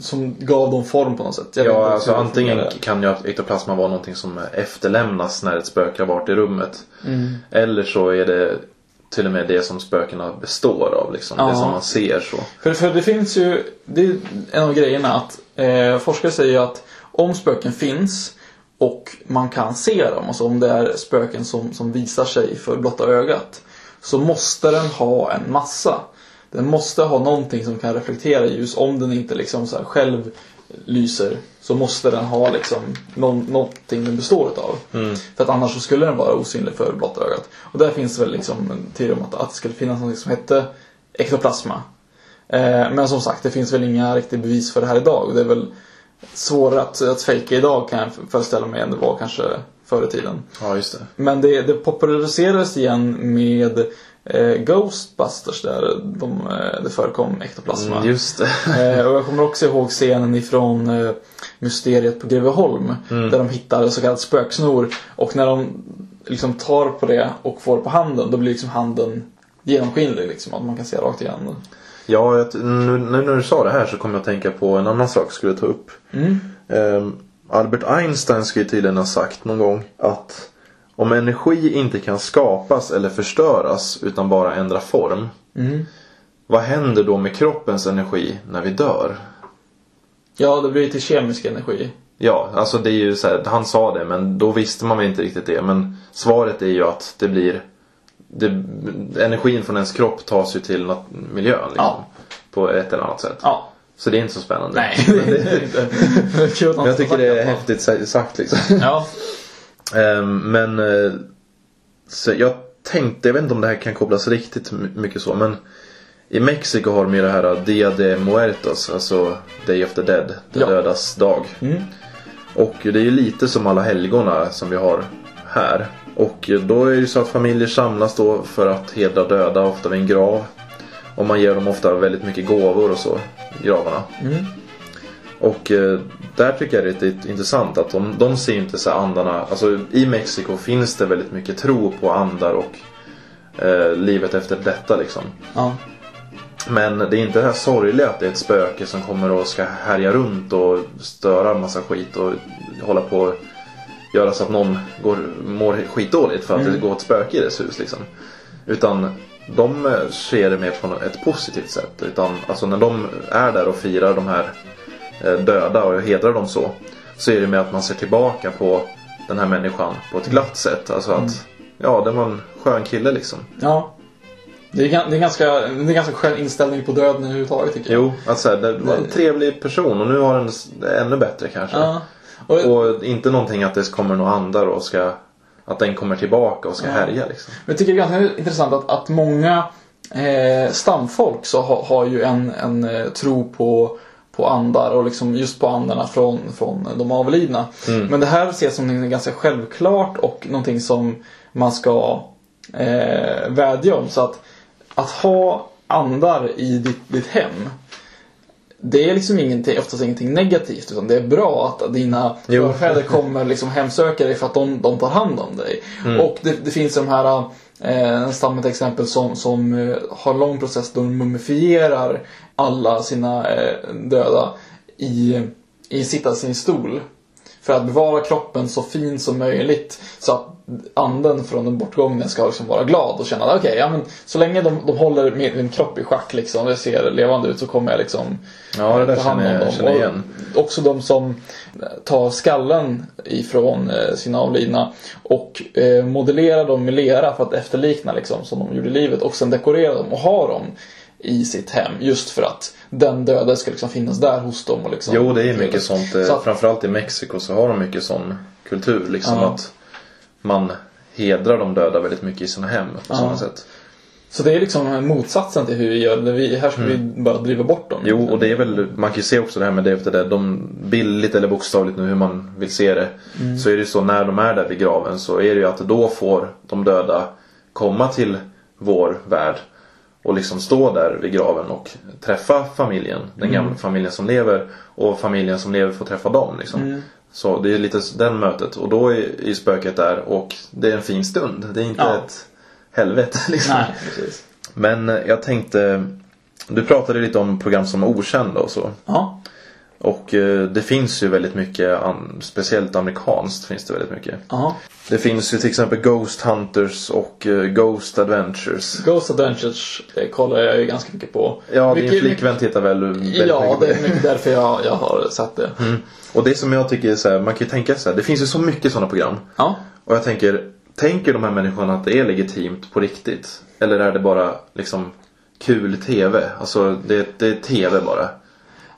som gav dem form på något sätt. Jag Ja, alltså det antingen kan ju ektoplasma vara någonting som efterlämnas när ett spöke har varit i rummet. Mm. Eller så är det till och med det som spökena består av. Liksom. Det Ja. som man ser så. För, för det finns ju, det är en av grejerna att eh, forskare säger att om spöken finns och man kan se dem, alltså om det är spöken som, som visar sig för blotta ögat, så måste den ha en massa. Den måste ha någonting som kan reflektera ljus. Om den inte liksom så själv lyser så måste den ha liksom någon, någonting den består utav. För att annars så skulle den vara osynlig för blotta ögat. Och där finns väl liksom en teori om att, att det skulle finnas något som hette ektoplasma. Eh, men som sagt, det finns väl inga riktiga bevis för det här idag. Och det är väl svårare att, att fejka idag kan jag föreställa mig än det var kanske förr i tiden. Ja, just det. Men det, det populariserades igen med eh, Ghostbusters där de, eh, det förekom ektoplasma. Mm, just det. Eh, och jag kommer också ihåg scenen ifrån eh, Mysteriet på Greveholm. Där de hittar så kallat spöksnor. Och när de liksom tar på det och får på handen, då blir liksom handen genomskinlig. Liksom, att man kan se rakt igenom. Ja, nu, nu när du sa det här så kom jag att tänka på en annan sak jag skulle ta upp. Ehm, Albert Einstein skulle tydligen ha sagt någon gång att om energi inte kan skapas eller förstöras utan bara ändra form. Vad händer då med kroppens energi när vi dör? Ja, det blir till kemisk energi. Ja, alltså det är ju så här, han sa det men då visste man väl inte riktigt det. Men svaret är ju att det blir det, Energin från ens kropp tas ju till miljön liksom, Ja. På ett eller annat sätt. Ja. Så det är inte så spännande. Nej, det är inte. Jag tycker det är häftigt sa- sagt liksom. Ja. Ehm, men eh, så jag tänkte, jag vet inte om det här kan kopplas riktigt my- mycket så men i Mexiko har de ju det här Dia de Muertos, alltså Day of the Dead, de Ja. dödas dag. Mm. Och det är ju lite som alla helgona som vi har här. Och då är det ju så att familjer samlas då för att hedra döda, ofta vid en grav. Och man ger dem ofta väldigt mycket gåvor och så gravarna. Mm. Och eh, där tycker jag det är lite intressant att de, de ser ju inte så andarna. Alltså i Mexiko finns det väldigt mycket tro på andar och eh, livet efter detta liksom. Ja. Men det är inte det här sorgliga att det är ett spöke som kommer och ska härja runt och störa en massa skit och hålla på och göra så att någon går, mår skitdåligt för att det går ett spöke i dess hus liksom. Utan de eh, ser det mer på ett positivt sätt. Utan alltså när de är där och firar de här döda och hedrar dem så. Så är det med att man ser tillbaka på den här människan på ett glatt sätt. Alltså att ja, det var en skön kille liksom. Ja. Det är, det, är ganska, det är en ganska skön inställning på döden överhuvudtaget tycker jag. Jo, att så här, det var en trevlig person och nu har den ännu bättre kanske. Ja. Och, Och inte någonting att det kommer några andar och ska att den kommer tillbaka och ska härja liksom. Men jag tycker det är ganska intressant att, att många eh, stamfolk så ha, har ju en, en eh, tro på, på andar och liksom just på andarna från, från de avlidna. Men det här ses som något ganska självklart och någonting som man ska eh, vädja om. Så att, att ha andar i ditt, ditt hem det är liksom ingenting, oftast ingenting negativt utan det är bra att dina förfäder kommer liksom hemsöka dig för att de, de tar hand om dig. Mm. Och det, det finns de här eh, stammen till exempel som, som eh, har en lång process då de mumifierar alla sina eh, döda i, i sitta sin stol. För att bevara kroppen så fin som möjligt så att anden från den bortgångne ska liksom vara glad och känna att okej, ja, men så länge de, de håller min, kropp i schack liksom, det ser levande ut så kommer jag liksom Ja, det där ta hand om jag- dem. igen. Och också de som tar skallen ifrån eh, sina avlidna och eh, modellerar dem med lera för att efterlikna liksom som de gjorde i livet och sen dekorerar dem och har dem i sitt hem just för att den döde ska liksom finnas där hos dem och liksom Jo, det är mycket sånt. eh, Så att- Framförallt i Mexiko så har de mycket sån kultur. Liksom Ja. att man hedrar de döda väldigt mycket i sina hem på Ja. sådana sätt. Så det är liksom motsatsen till hur vi gör. Vi, här ska vi bara driva bort dem. Mm. Jo, och det är väl, man kan ju se också det här med det efter det. De, bildligt eller bokstavligt nu hur man vill se det. Mm. Så är det ju så när de är där vid graven så är det ju att då får de döda komma till vår värld. Och liksom stå där vid graven och träffa familjen. Den Mm. gamla familjen som lever. Och familjen som lever får träffa dem liksom. Mm. Så det är lite den mötet. Och då är, är spöket där och det är en fin stund. Det är inte Ja. ett helvete liksom. Nej, precis. Men eh, jag tänkte Du pratade lite om program som är okända och så. Ja. Och eh, det finns ju väldigt mycket, speciellt amerikanskt finns det väldigt mycket. Ja. Det finns ju till exempel Ghost Hunters och eh, Ghost Adventures. Ghost Adventures eh, kollar jag ju ganska mycket på. Ja, Mycket- din flickvän tittar väl väldigt Ja, mycket på det är mycket därför jag, jag har sett det. Och det som jag tycker är så här, man kan ju tänka så här, det finns ju så mycket sådana program. Ja. Och jag tänker, tänker de här människorna att det är legitimt på riktigt? Eller är det bara liksom kul TV? Alltså det, det är TV bara.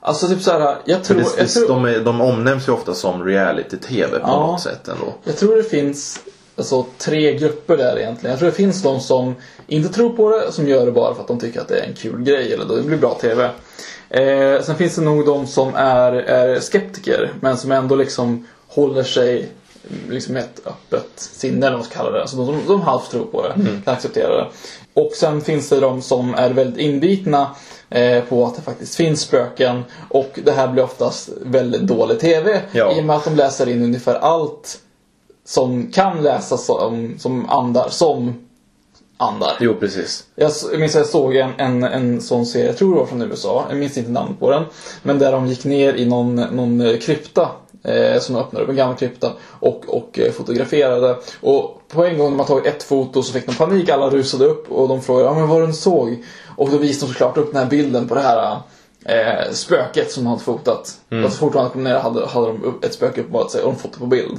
Alltså typ såhär, jag tror, det, jag, tror, de, är, de omnämns ju ofta som reality-TV på Ja. något sätt ändå. jag tror det finns alltså, tre grupper där egentligen. Jag tror det finns de som inte tror på det, som gör det bara för att de tycker att det är en kul grej eller det blir bra TV. Eh, sen finns det nog de som är, är skeptiker men som ändå liksom håller sig liksom ett öppet sinne eller vad man ska kalla det. Alltså de, de, de halvt tror på det, kan acceptera det. Och sen finns det de som är väldigt inbitna på att det faktiskt finns spöken och det här blir oftast väldigt dålig TV Ja. i och med att de läser in ungefär allt som kan läsas som, som andar som andar. Jo, precis. Jag minns att jag såg en, en, en sån serie, jag tror det var från USA, jag minns inte namnet på den. Men där de gick ner i någon, någon eh, krypta eh, som öppnade upp, en gammal krypta och, och eh, fotograferade. Och på en gång när man tagit ett foto så fick de panik, alla rusade upp och de frågade ja, men vad du såg? Och då visade de såklart upp den här bilden på det här eh, spöket som de hade fotat. Och så fort de kom ner hade, hade de ett spöke uppenbarat sig och de fotade på bild.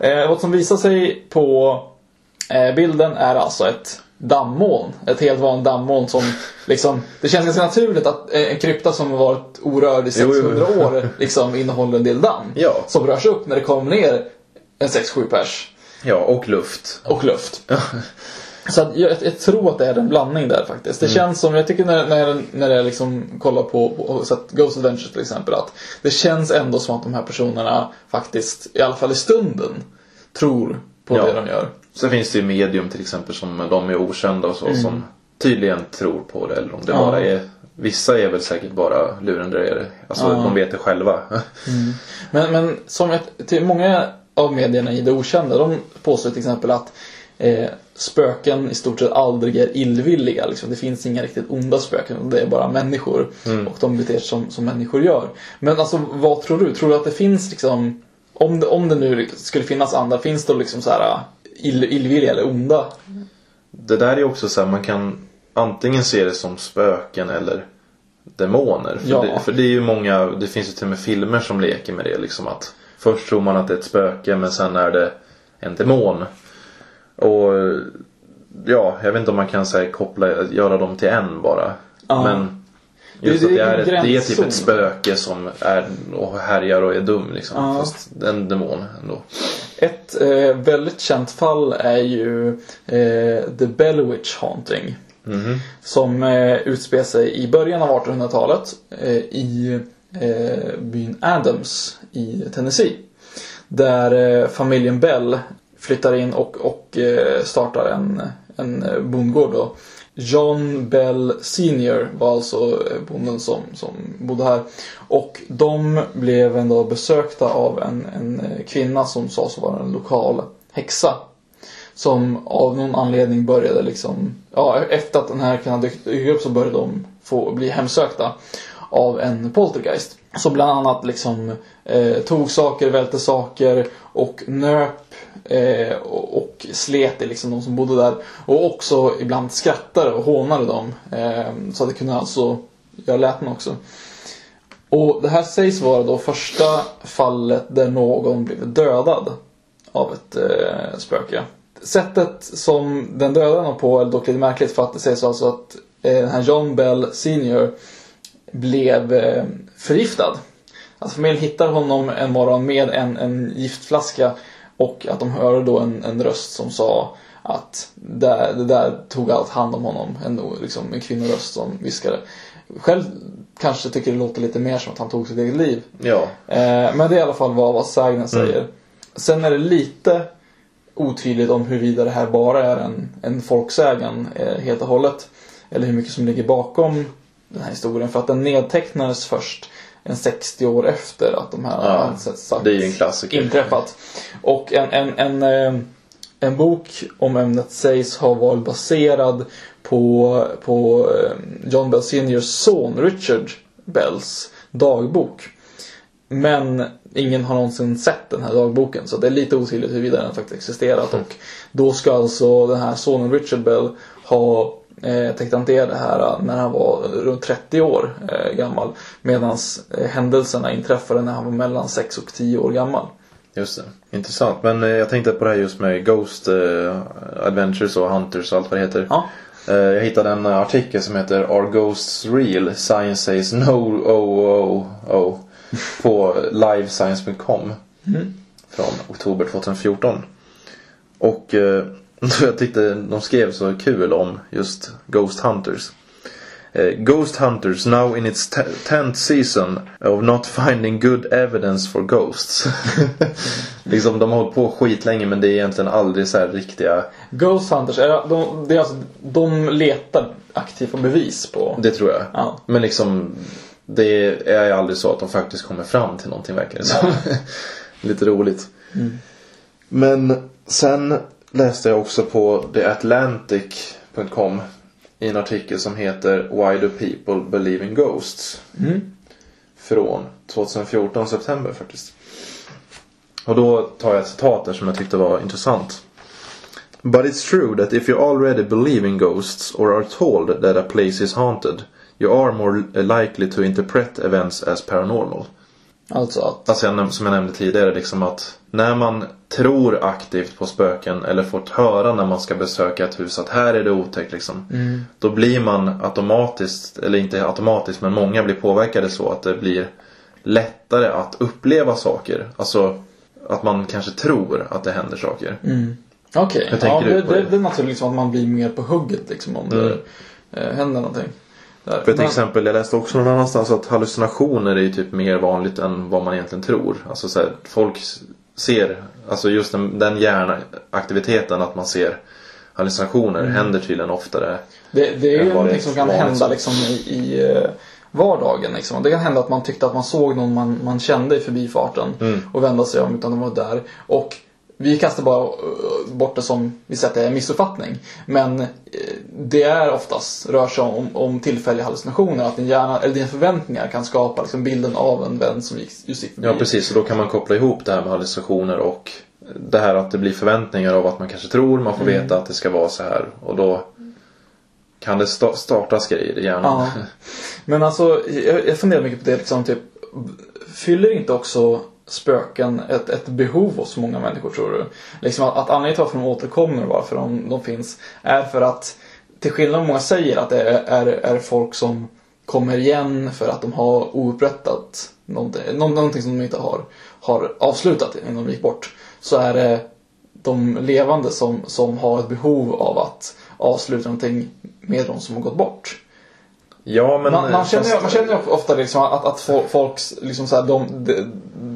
Eh, vad som visar sig på Eh, bilden är alltså ett dammoln. Ett helt vanligt dammoln som liksom, det känns ganska naturligt att en krypta som har varit orörd i Jo, jo. 600 år liksom innehåller en del damm. Ja. Som rörs upp när det kommer ner en 6-7 pers. Ja, och luft. Och luft. Så att jag, jag tror att det är en blandning där faktiskt. Det känns som, jag tycker när, när, när jag liksom kollar på, på så att Ghost Adventures till exempel, att det känns ändå som att de här personerna faktiskt, i alla fall i stunden, tror på Ja. det de gör. Sen finns det ju medium till exempel som de är okända och så som tydligen tror på det. Eller om det Mm. Ja. bara är Vissa är väl säkert bara lurendrejare. Alltså Ja. de vet det själva. Men, men som ett, till många av medierna i det okända, de påstår till exempel att eh, spöken i stort sett aldrig är illvilliga. Liksom. Det finns inga riktigt onda spöken, det är bara människor. Och de beter sig som, som människor gör. Men alltså, vad tror du? Tror du att det finns liksom, om det, om det nu skulle finnas andra, finns det liksom så här ill, illvilliga eller onda? Det där är också så här, man kan antingen se det som spöken eller demoner. För, Ja. det, för det är ju många, det finns ju till och med filmer som leker med det liksom att Först tror man att det är ett spöke men sen är det en demon. Och ja, jag vet inte om man kan säga koppla, göra dem till en bara. Ja. Men just det det är ett, det är typ ett spöke som är och härjar och är dum liksom. Ja. Fast en demon ändå. Ett eh, väldigt känt fall är ju eh, The Bellwitch Haunting. Som eh, utspelar sig i början av 1800-talet eh, i eh, byn Adams i Tennessee. Där eh, familjen Bell flyttar in och, och eh, startar en, en bondgård. Då. John Bell Senior var alltså eh, bonden som, som bodde här. Och de blev ändå besökta av en, en eh, kvinna som sades vara en lokal häxa. Som av någon anledning började liksom, ja efter att den här kvinnan dök dök upp så började de få bli hemsökta av en poltergeist. Som bland annat liksom eh, tog saker, välte saker och nöp eh, och, och slet i liksom de som bodde där. Och också ibland skrattade och hånade dem. Eh, så att det kunde alltså göra läten också. Och det här sägs vara då första fallet där någon blev dödad av ett eh, spöke. Sättet som den dödade honom på är dock lite märkligt för att det sägs alltså att eh, den här John Bell Senior blev eh, förgiftad. Alltså familjen hittar honom en morgon med en, en giftflaska och att de hörde då en, en röst som sa att det, det där tog allt hand om honom. En, liksom, en kvinnoröst som viskade. Själv kanske tycker det låter lite mer som att han tog sitt eget liv. Ja. Eh, men det är i alla fall vad, vad sägnen säger. Sen är det lite otydligt om huruvida det här bara är en, en folksägen eh, helt och hållet. Eller hur mycket som ligger bakom den här historien. För att den nedtecknades först en 60 år efter att de här Ja, sagt- det är en klassiker. inträffat. Och en, en, en, eh, en bok om ämnet sägs ha varit baserad på, på eh, John Bell Seniors son Richard Bells dagbok. Men ingen har någonsin sett den här dagboken så det är lite otydligt huruvida den faktiskt existerat. Och då ska alltså den här sonen Richard Bell ha eh, tecknat ner det här när han var runt 30 år eh, gammal. Medan eh, händelserna inträffade när han var mellan 6 och 10 år gammal. Just det. Intressant. Men eh, jag tänkte på det här just med Ghost eh, Adventures och Hunters och allt vad det heter. Ja. Eh, jag hittade en eh, artikel som heter Are Ghosts Real? Science says no oh oh oh på livescience.com från oktober 2014. Och eh, jag tyckte de skrev så kul om just Ghost Hunters. Eh, Ghost Hunters now in its te- 10th season of not finding good evidence for ghosts. liksom de har hållit på skitlänge men det är egentligen aldrig så här riktiga Ghost Hunters, är de, det är alltså, de letar aktivt på bevis på... Det tror jag. Ja. Men liksom det är aldrig så att de faktiskt kommer fram till någonting verkar det som. Lite roligt. Men sen läste jag också på Slate.com i en artikel som heter Why do people believe in ghosts? Från 2014 september faktiskt. Och då tar jag ett citat där som jag tyckte var intressant. But it's true that if you already believe in ghosts or are told that a place is haunted, you are more likely to interpret events as paranormal. Alltså att... Alltså jag, som jag nämnde tidigare, liksom att när man tror aktivt på spöken eller fått höra när man ska besöka ett hus att här är det otäckt liksom. Då blir man automatiskt, eller inte automatiskt men många blir påverkade så att det blir lättare att uppleva saker. Alltså att man kanske tror att det händer saker. Okej, Hur ja, det, det, det? är naturligt liksom att man blir mer på hugget liksom om Mm. det eh, händer någonting. Där. För till Men- exempel, jag läste också någon annanstans att hallucinationer är ju typ mer vanligt än vad man egentligen tror. Alltså så här, folk ser, alltså just den, den hjärnaktiviteten att man ser hallucinationer Mm. händer tydligen oftare. Det, det är ju någonting som kan hända så. liksom i, i eh, vardagen. Liksom. Det kan hända att man tyckte att man såg någon man, man kände i förbifarten Mm. och vända sig om utan de var där. Och vi kastar bara eh, bort det som vi säger att det är en missuppfattning. Men eh, det är oftast rör sig om, om tillfälliga hallucinationer. Att din hjärna, eller dina förväntningar kan skapa liksom, bilden av en vän som gick, just gick förbi. Ja precis, och då kan man koppla ihop det här med hallucinationer och det här att det blir förväntningar av att man kanske tror, man får Mm. veta att det ska vara så här och då kan det sta- startas grejer i hjärnan. Ja. Men alltså, jag, jag funderar mycket på det liksom, typ, fyller inte också spöken ett, ett behov hos många människor tror du? Liksom att, att anledningen till varför de återkommer och varför de, de finns är för att, till skillnad från många säger, att det är, är, är folk som kommer igen för att de har oupprättat någonting, någonting som de inte har, har avslutat innan de gick bort. Så är det de levande som, som har ett behov av att avsluta någonting med de som har gått bort. Ja men... Man, man, eh, känner, fast- man känner ofta liksom att, att fo- folks, liksom så här, de, de,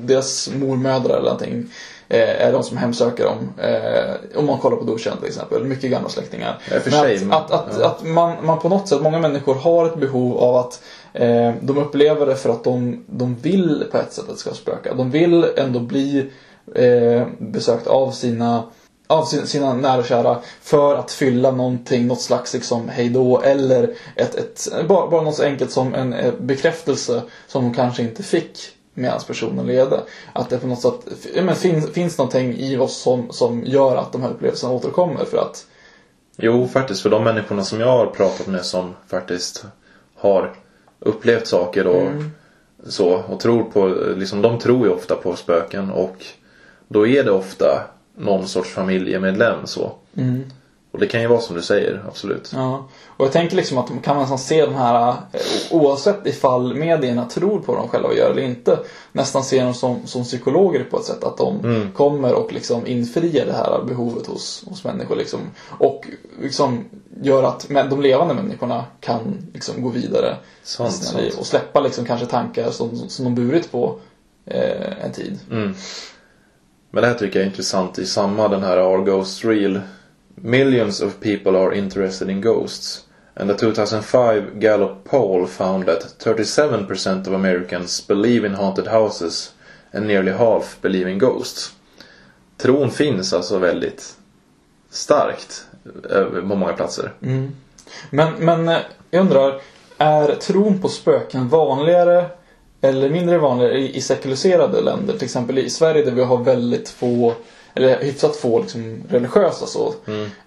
deras mormödrar eller någonting eh, är de som hemsöker dem. Eh, om man kollar på Dushen till exempel, mycket gamla släktingar. Ja, för Men sig, att, men- att, att, ja. att man, man på något sätt, många människor har ett behov av att eh, de upplever det för att de, de vill på ett sätt att det ska spöka. De vill ändå bli eh, besökt av sina av sin- sina nära och kära för att fylla någonting, något slags liksom hejdå eller ett, ett, bara, bara något så enkelt som en eh, bekräftelse som de kanske inte fick medan personen levde. Att det på något sätt men finns, finns någonting i oss som, som gör att de här upplevelserna återkommer för att Jo, faktiskt. För de människorna som jag har pratat med som faktiskt har upplevt saker och Mm. så och tror på, liksom de tror ju ofta på spöken och då är det ofta någon sorts familjemedlem så. Mm. Och det kan ju vara som du säger, absolut. Ja, och jag tänker liksom att man kan nästan se de här, eh, oavsett ifall medierna tror på dem själva och gör eller inte, nästan se dem som, som psykologer på ett sätt. Att de Mm. kommer och liksom infriar det här behovet hos, hos människor. Liksom, och liksom gör att de levande människorna kan liksom gå vidare Sant, i sina liv sant. och släppa liksom kanske tankar som, som de burit på eh, en tid. Mm. Men det här tycker jag är intressant i samma den här Are Ghosts Real? Millions of people are interested in ghosts. And the 2005 Gallup poll found that 37% of Americans believe in haunted houses and nearly half believe in ghosts. Tron finns alltså väldigt starkt eh, på många platser. Mm. Men, men eh, jag undrar, är tron på spöken vanligare eller mindre vanligare i, i sekulariserade länder? Till exempel i Sverige där vi har väldigt få, eller hyfsat få liksom, religiösa så.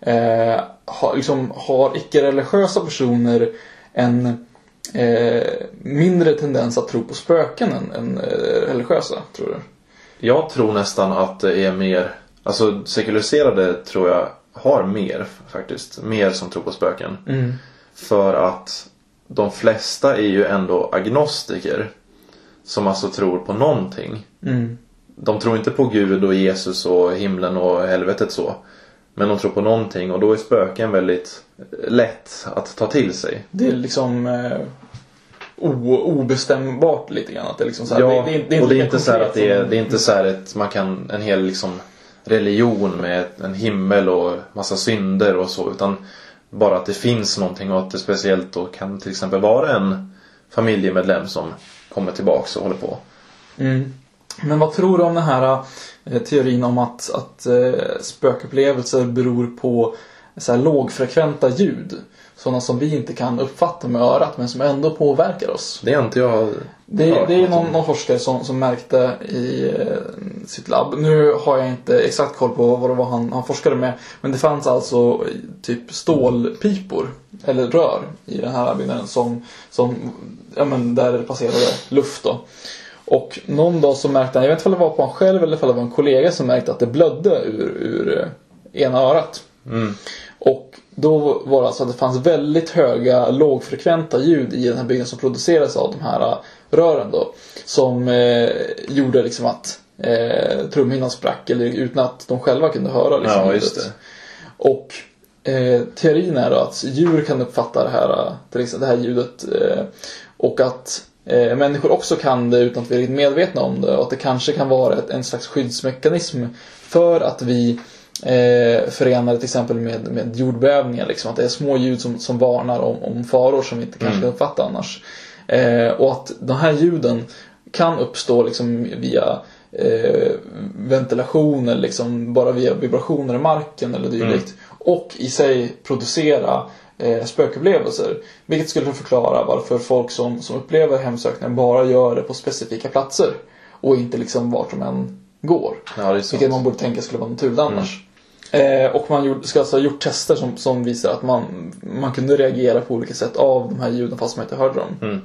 Eh, har, liksom, har icke-religiösa personer en eh, mindre tendens att tro på spöken än, än eh, religiösa, tror du? Jag tror nästan att det är mer, alltså sekulariserade tror jag har mer faktiskt. Mer som tror på spöken. För att de flesta är ju ändå agnostiker. Som alltså tror på någonting. De tror inte på Gud och Jesus och himlen och helvetet så. Men de tror på någonting och då är spöken väldigt lätt att ta till sig. Det är liksom eh, o, obestämbart lite grann. Att det liksom så här, Ja, det, det, det är och det är inte så att det är, det är inte så här ett, man kan, en hel liksom religion med en himmel och massa synder och så utan bara att det finns någonting och att det speciellt då kan till exempel vara en familjemedlem som kommer tillbaks och håller på. Mm. Men vad tror du om den här eh, teorin om att, att eh, spökupplevelser beror på så här lågfrekventa ljud. Sådana som vi inte kan uppfatta med örat men som ändå påverkar oss. Det är inte jag Det, det är någon, någon forskare som, som märkte i eh, sitt labb. Nu har jag inte exakt koll på vad det var han, han forskade med. Men det fanns alltså typ stålpipor, eller rör, i den här byggnaden som, som ja, men där det passerade luft då. Och någon dag så märkte han, jag vet inte om det var på han själv eller om det var en kollega som märkte att det blödde ur, ur eh, ena örat. Och då var det alltså att det fanns väldigt höga lågfrekventa ljud i den här byggnaden som producerades av de här eh, rören då. Som eh, gjorde liksom att eh, trumhinnan sprack eller utan att de själva kunde höra liksom, Ja, just det. Och eh, teorin är då att djur kan uppfatta det här, till exempel det här ljudet eh, och att eh, människor också kan det utan att vi är medvetna om det och att det kanske kan vara ett, en slags skyddsmekanism för att vi eh, förenar det till exempel med, med jordbävningar. Liksom, att det är små ljud som, som varnar om, om faror som vi inte kanske kan uppfatta annars. Eh, och att de här ljuden kan uppstå liksom via eh, ventilation eller liksom bara via vibrationer i marken eller dylikt. Och i sig producera eh, spökupplevelser. Vilket skulle förklara varför folk som, som upplever hemsökningar bara gör det på specifika platser. Och inte liksom vart de än går. Ja. Vilket man borde tänka skulle vara naturligt annars. Eh, och man gjorde, ska alltså ha gjort tester som, som visar att man, man kunde reagera på olika sätt av de här ljuden fast man inte hörde dem.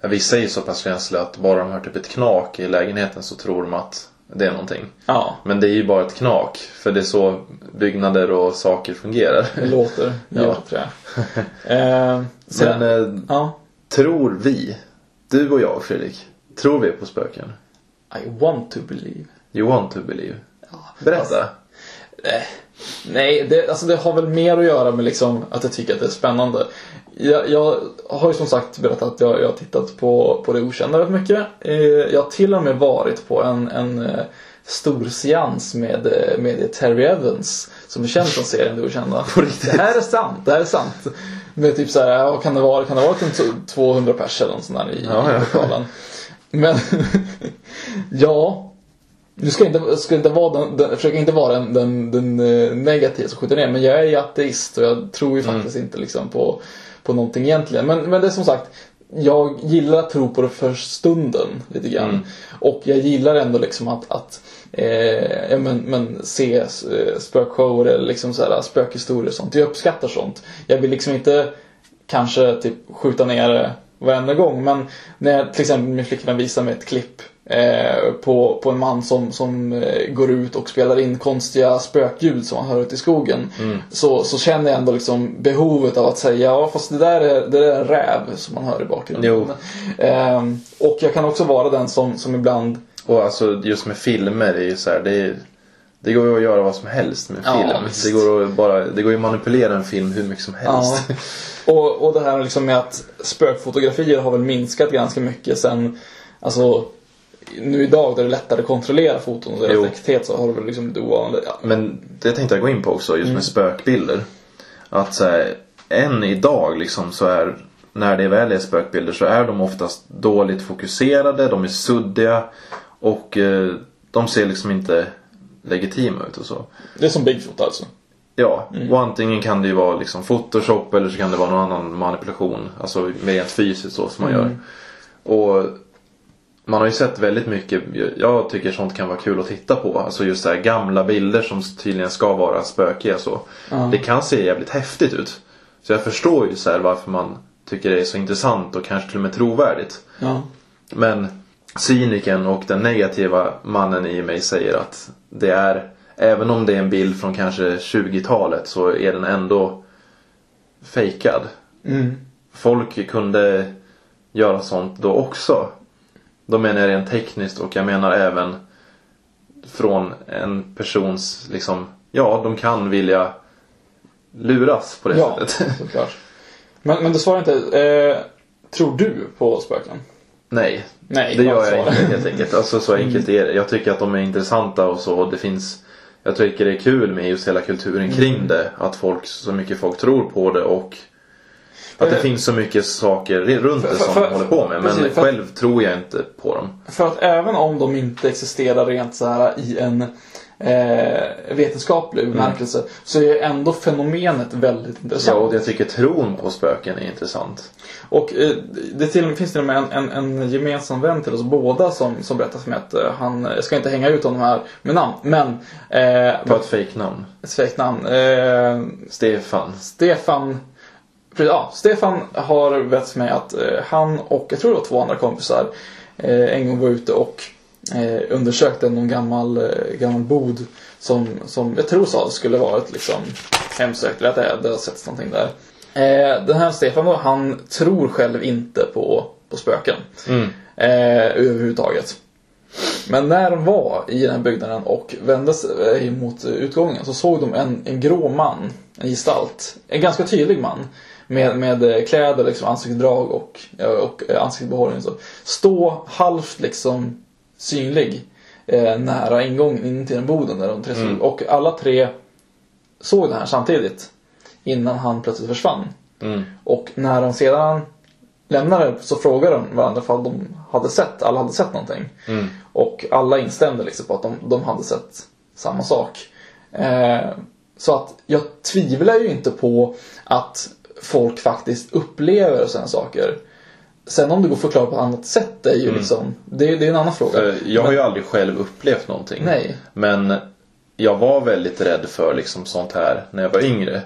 Ja, Vissa är ju så pass känsliga att bara de hör typ ett knak i lägenheten så tror de att det är någonting. Ja, Men det är ju bara ett knak. För det är så byggnader och saker fungerar. det låter Ja. jag. Eh, sen, Men eh, ja. tror vi, du och jag Fredrik, tror vi på spöken? I want to believe. You want to believe? Berätta. Nej, det, alltså det har väl mer att göra med liksom att jag tycker att det är spännande. Jag, jag har ju som sagt berättat att jag, jag har tittat på, på det okända rätt mycket. Eh, jag har till och med varit på en, en eh, stor seans med, med Terry Evans som är känd från serien Det Okända. Det här är sant, det här är sant. Med typ såhär, ja, kan det vara, kan det vara typ 200 pers eller något sånt där i, Ja, i ja. lokalen. Men, ja. Nu ska inte, ska inte vara den, den, försöka inte vara den, den, den eh, negativa som skjuter ner, men jag är ju ateist och jag tror ju Mm. faktiskt inte liksom på, på någonting egentligen. Men, men det är som sagt, jag gillar att tro på det för stunden lite grann. Mm. Och jag gillar ändå liksom att, att eh, ja, men, men se eh, spökshower eller liksom så här, spökhistorier och sånt. Jag uppskattar sånt. Jag vill liksom inte kanske typ skjuta ner det varenda gång. Men när till exempel min flickvän visar mig ett klipp eh, på, på en man som, som eh, går ut och spelar in konstiga spökljud som man hör ute i skogen. Så, så känner jag ändå liksom behovet av att säga ja fast det där är, det där är en räv som man hör i bakgrunden. Ehm, och jag kan också vara den som, som ibland Och alltså just med filmer, det är ju så här, det, är, det går ju att göra vad som helst med Ja, film. visst. det, går att bara, det går ju att manipulera en film hur mycket som helst. Ja. Och, och det här liksom med att spökfotografier har väl minskat ganska mycket sen, alltså nu idag där det är lättare att kontrollera foton och deras äkthet så har det väl liksom blivit ovanligt. Ja. Men det tänkte jag gå in på också, just Mm. med spökbilder. Att så här, än idag liksom så är, när det väl är spökbilder så är de oftast dåligt fokuserade, de är suddiga och eh, de ser liksom inte legitima ut och så. Det är som Bigfoot alltså. Ja, Mm. och antingen kan det ju vara liksom photoshop eller så kan det vara någon annan manipulation. Alltså rent fysiskt så som man Mm. gör. Och man har ju sett väldigt mycket, jag tycker sånt kan vara kul att titta på. Alltså just så här gamla bilder som tydligen ska vara spökiga så. Ja. Det kan se jävligt häftigt ut. Så jag förstår ju så här varför man tycker det är så intressant och kanske till och med trovärdigt. Men cyniken och den negativa mannen i mig säger att det är, även om det är en bild från kanske 20-talet så är den ändå fejkad. Mm. Folk kunde göra sånt då också. Då menar jag rent tekniskt och jag menar även från en persons, liksom, ja de kan vilja luras på det Ja, sättet. såklart. Men, men du svarar inte. Eh, tror du på spöken? Nej, Nej, det gör jag inte helt enkelt. Alltså så enkelt är det. Jag tycker att de är intressanta och så. Och det finns Jag tycker det är kul med just hela kulturen kring Mm. det. Att folk, så mycket folk tror på det och att det För- finns så mycket saker runt det för- som för- de håller på med. Men precis, för- själv tror jag inte på dem. För att även om de inte existerar rent så här i en eh, vetenskaplig bemärkelse så är ändå fenomenet väldigt Ja, intressant. och jag tycker tron på spöken är intressant. Och eh, det till, finns till och med en, en, en gemensam vän till oss båda som, som berättar för mig att eh, han, jag ska inte hänga ut honom här med namn, men eh, På ett fejknamn. ett fejknamn. Eh, Stefan. Stefan Ja, Stefan har berättat för mig att eh, han och jag tror det var två andra kompisar eh, en gång var ute och eh, undersökte någon gammal, eh, gammal bod som, som jag tror sa skulle varit liksom hemsökt eller att det hade setts någonting där. Eh, den här Stefan då, han tror själv inte på, på spöken. Mm. Eh, överhuvudtaget. Men när de var i den här byggnaden och vände sig mot utgången så såg de en, en grå man, en gestalt. En ganska tydlig man. Med, med kläder, liksom, ansiktsdrag och, och ansiktsbehållning. Så. Stå halvt liksom synlig eh, nära ingången in till den boden där de tre stod. Och alla tre såg det här samtidigt. Innan han plötsligt försvann. Mm. Och när de sedan lämnade så frågade de varandra ifall de hade sett, alla hade sett någonting. Mm. Och alla instämde liksom på att de, de hade sett samma sak. Eh, så att jag tvivlar ju inte på att folk faktiskt upplever sådana saker. Sen om det går att förklara på ett annat sätt är ju liksom, det, det är en annan fråga. Jag har ju aldrig själv upplevt någonting. Nej. Men jag var väldigt rädd för liksom sånt här när jag var yngre.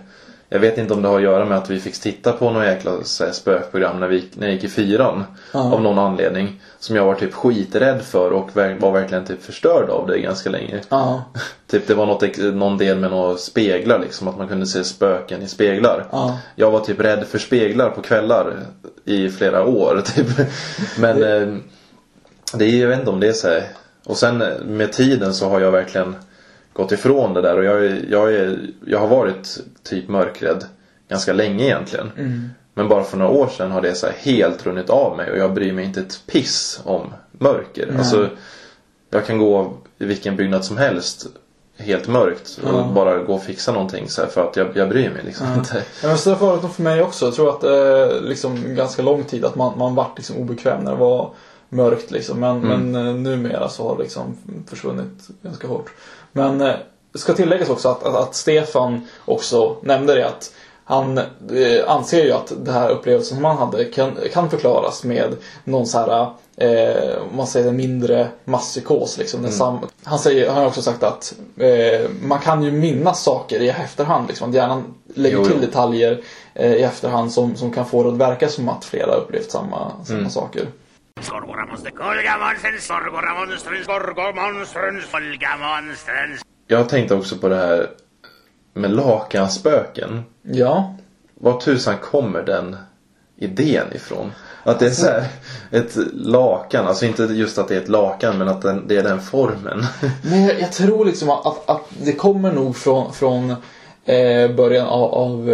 Jag vet inte om det har att göra med att vi fick titta på något jäkla här, spökprogram när, vi, när jag gick i fyran. Ja. Av någon anledning. Som jag var typ skiträdd för och var verkligen typ förstörd av det ganska länge. Typ det var något, någon del med några speglar liksom. Att man kunde se spöken i speglar. Ja. Jag var typ rädd för speglar på kvällar i flera år typ. Men eh, det är, jag vet inte om det är så här. Och sen eh, med tiden så har jag verkligen gått ifrån det där och jag, är, jag, är, jag har varit typ mörkrädd ganska länge egentligen. Men bara för några år sedan har det så helt runnit av mig och jag bryr mig inte ett piss om mörker. Alltså, jag kan gå i vilken byggnad som helst helt mörkt och Ja. bara gå och fixa någonting så här för att jag, jag bryr mig liksom inte. Ja, men så har det för mig också. Jag tror att eh, liksom ganska lång tid att man, man vart liksom obekväm när det var mörkt liksom. Men, men eh, numera så har det liksom försvunnit ganska hårt. Men eh, det ska tilläggas också att, att, att Stefan också nämnde det att han eh, anser ju att det här upplevelsen som han hade kan, kan förklaras med någon så här, eh, man säger mindre masspsykos. Liksom. Den sam- han, säger, han har också sagt att eh, man kan ju minnas saker i efterhand. Liksom. Att hjärnan lägger Jo, till jo. detaljer eh, i efterhand som, som kan få det att verka som att flera upplevt samma, samma saker. Jag tänkte också på det här med lakanspöken. Ja, Var tusan kommer den idén ifrån? Att det är så här, ett lakan, alltså inte just att det är ett lakan men att den, det är den formen. Men jag, jag tror liksom att, att, att det kommer nog från, från eh, början av, av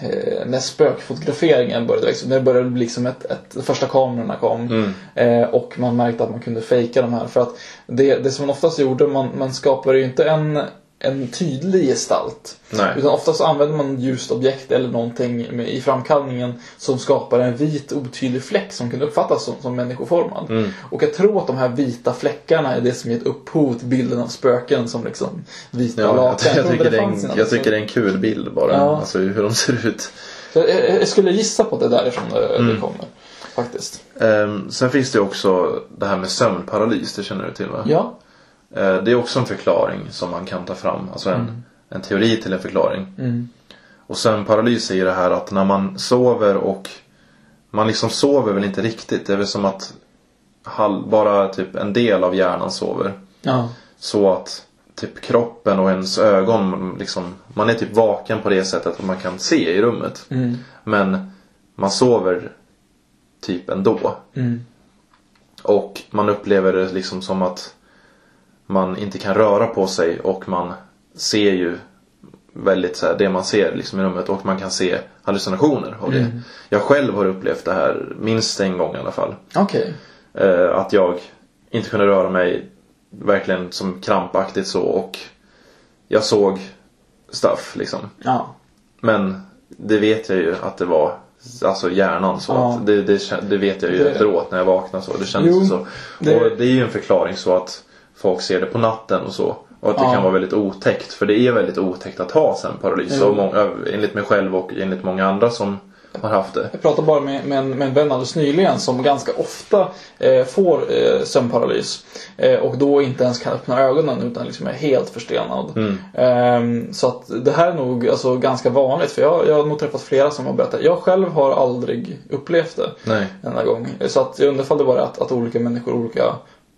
eh, när spökfotograferingen började. Liksom, när det började bli liksom ett, ett, de första kamerorna kom. Eh, och man märkte att man kunde fejka de här. För att det, det som man oftast gjorde, man, man skapade ju inte en, en tydlig gestalt. Nej. Utan oftast använder man ljust objekt eller någonting med, i framkallningen som skapar en vit otydlig fläck som kan uppfattas som, som människoformad. Mm. Och jag tror att de här vita fläckarna är det som gett upphov till bilden av spöken som liksom vita Ja, jag, lakan. jag, tror tycker det en, jag tycker det är en kul bild bara. Ja. Alltså hur de ser ut. Jag, jag- jag skulle gissa på att det är därifrån det, Mm. det kommer. Faktiskt. Ehm, sen finns det också det här med sömnparalys, det känner du till va? Ja. Eh, det är också en förklaring som man kan ta fram. Alltså en, en teori till en förklaring. Mm. Och sömnparalys är ju det här att när man sover och man liksom sover väl inte riktigt. Det är väl som att bara typ en del av hjärnan sover. Ja. Så att typ kroppen och ens ögon liksom, man är typ vaken på det sättet att man kan se i rummet. Mm. Men man sover typ ändå. Mm. Och man upplever det liksom som att man inte kan röra på sig och man ser ju väldigt så här, det man ser liksom i rummet och man kan se hallucinationer av det. Jag själv har upplevt det här minst en gång i alla fall. Okej. Eh, att jag inte kunde röra mig verkligen som krampaktigt så och jag såg stuff liksom. Ja. Men det vet jag ju att det var Alltså hjärnan så Ja. att det, det, det vet jag ju Det- efteråt när jag vaknade så. Det kändes Jo, så. det- Och det är ju en förklaring så att folk ser det på natten och så. Och att det Ja. kan vara väldigt otäckt. För det är väldigt otäckt att ha sömnparalys. Många, enligt mig själv och enligt många andra som har haft det. Jag pratade bara med, med, en, med en vän alldeles nyligen som ganska ofta eh, får eh, sömnparalys. Eh, och då inte ens kan öppna ögonen utan liksom är helt förstenad. Ehm, så att det här är nog alltså, ganska vanligt. För jag, jag har nog träffat flera som har berättat. Jag själv har aldrig upplevt det Nej. en gång. Så att jag undrar ifall det bara är att, att olika människor olika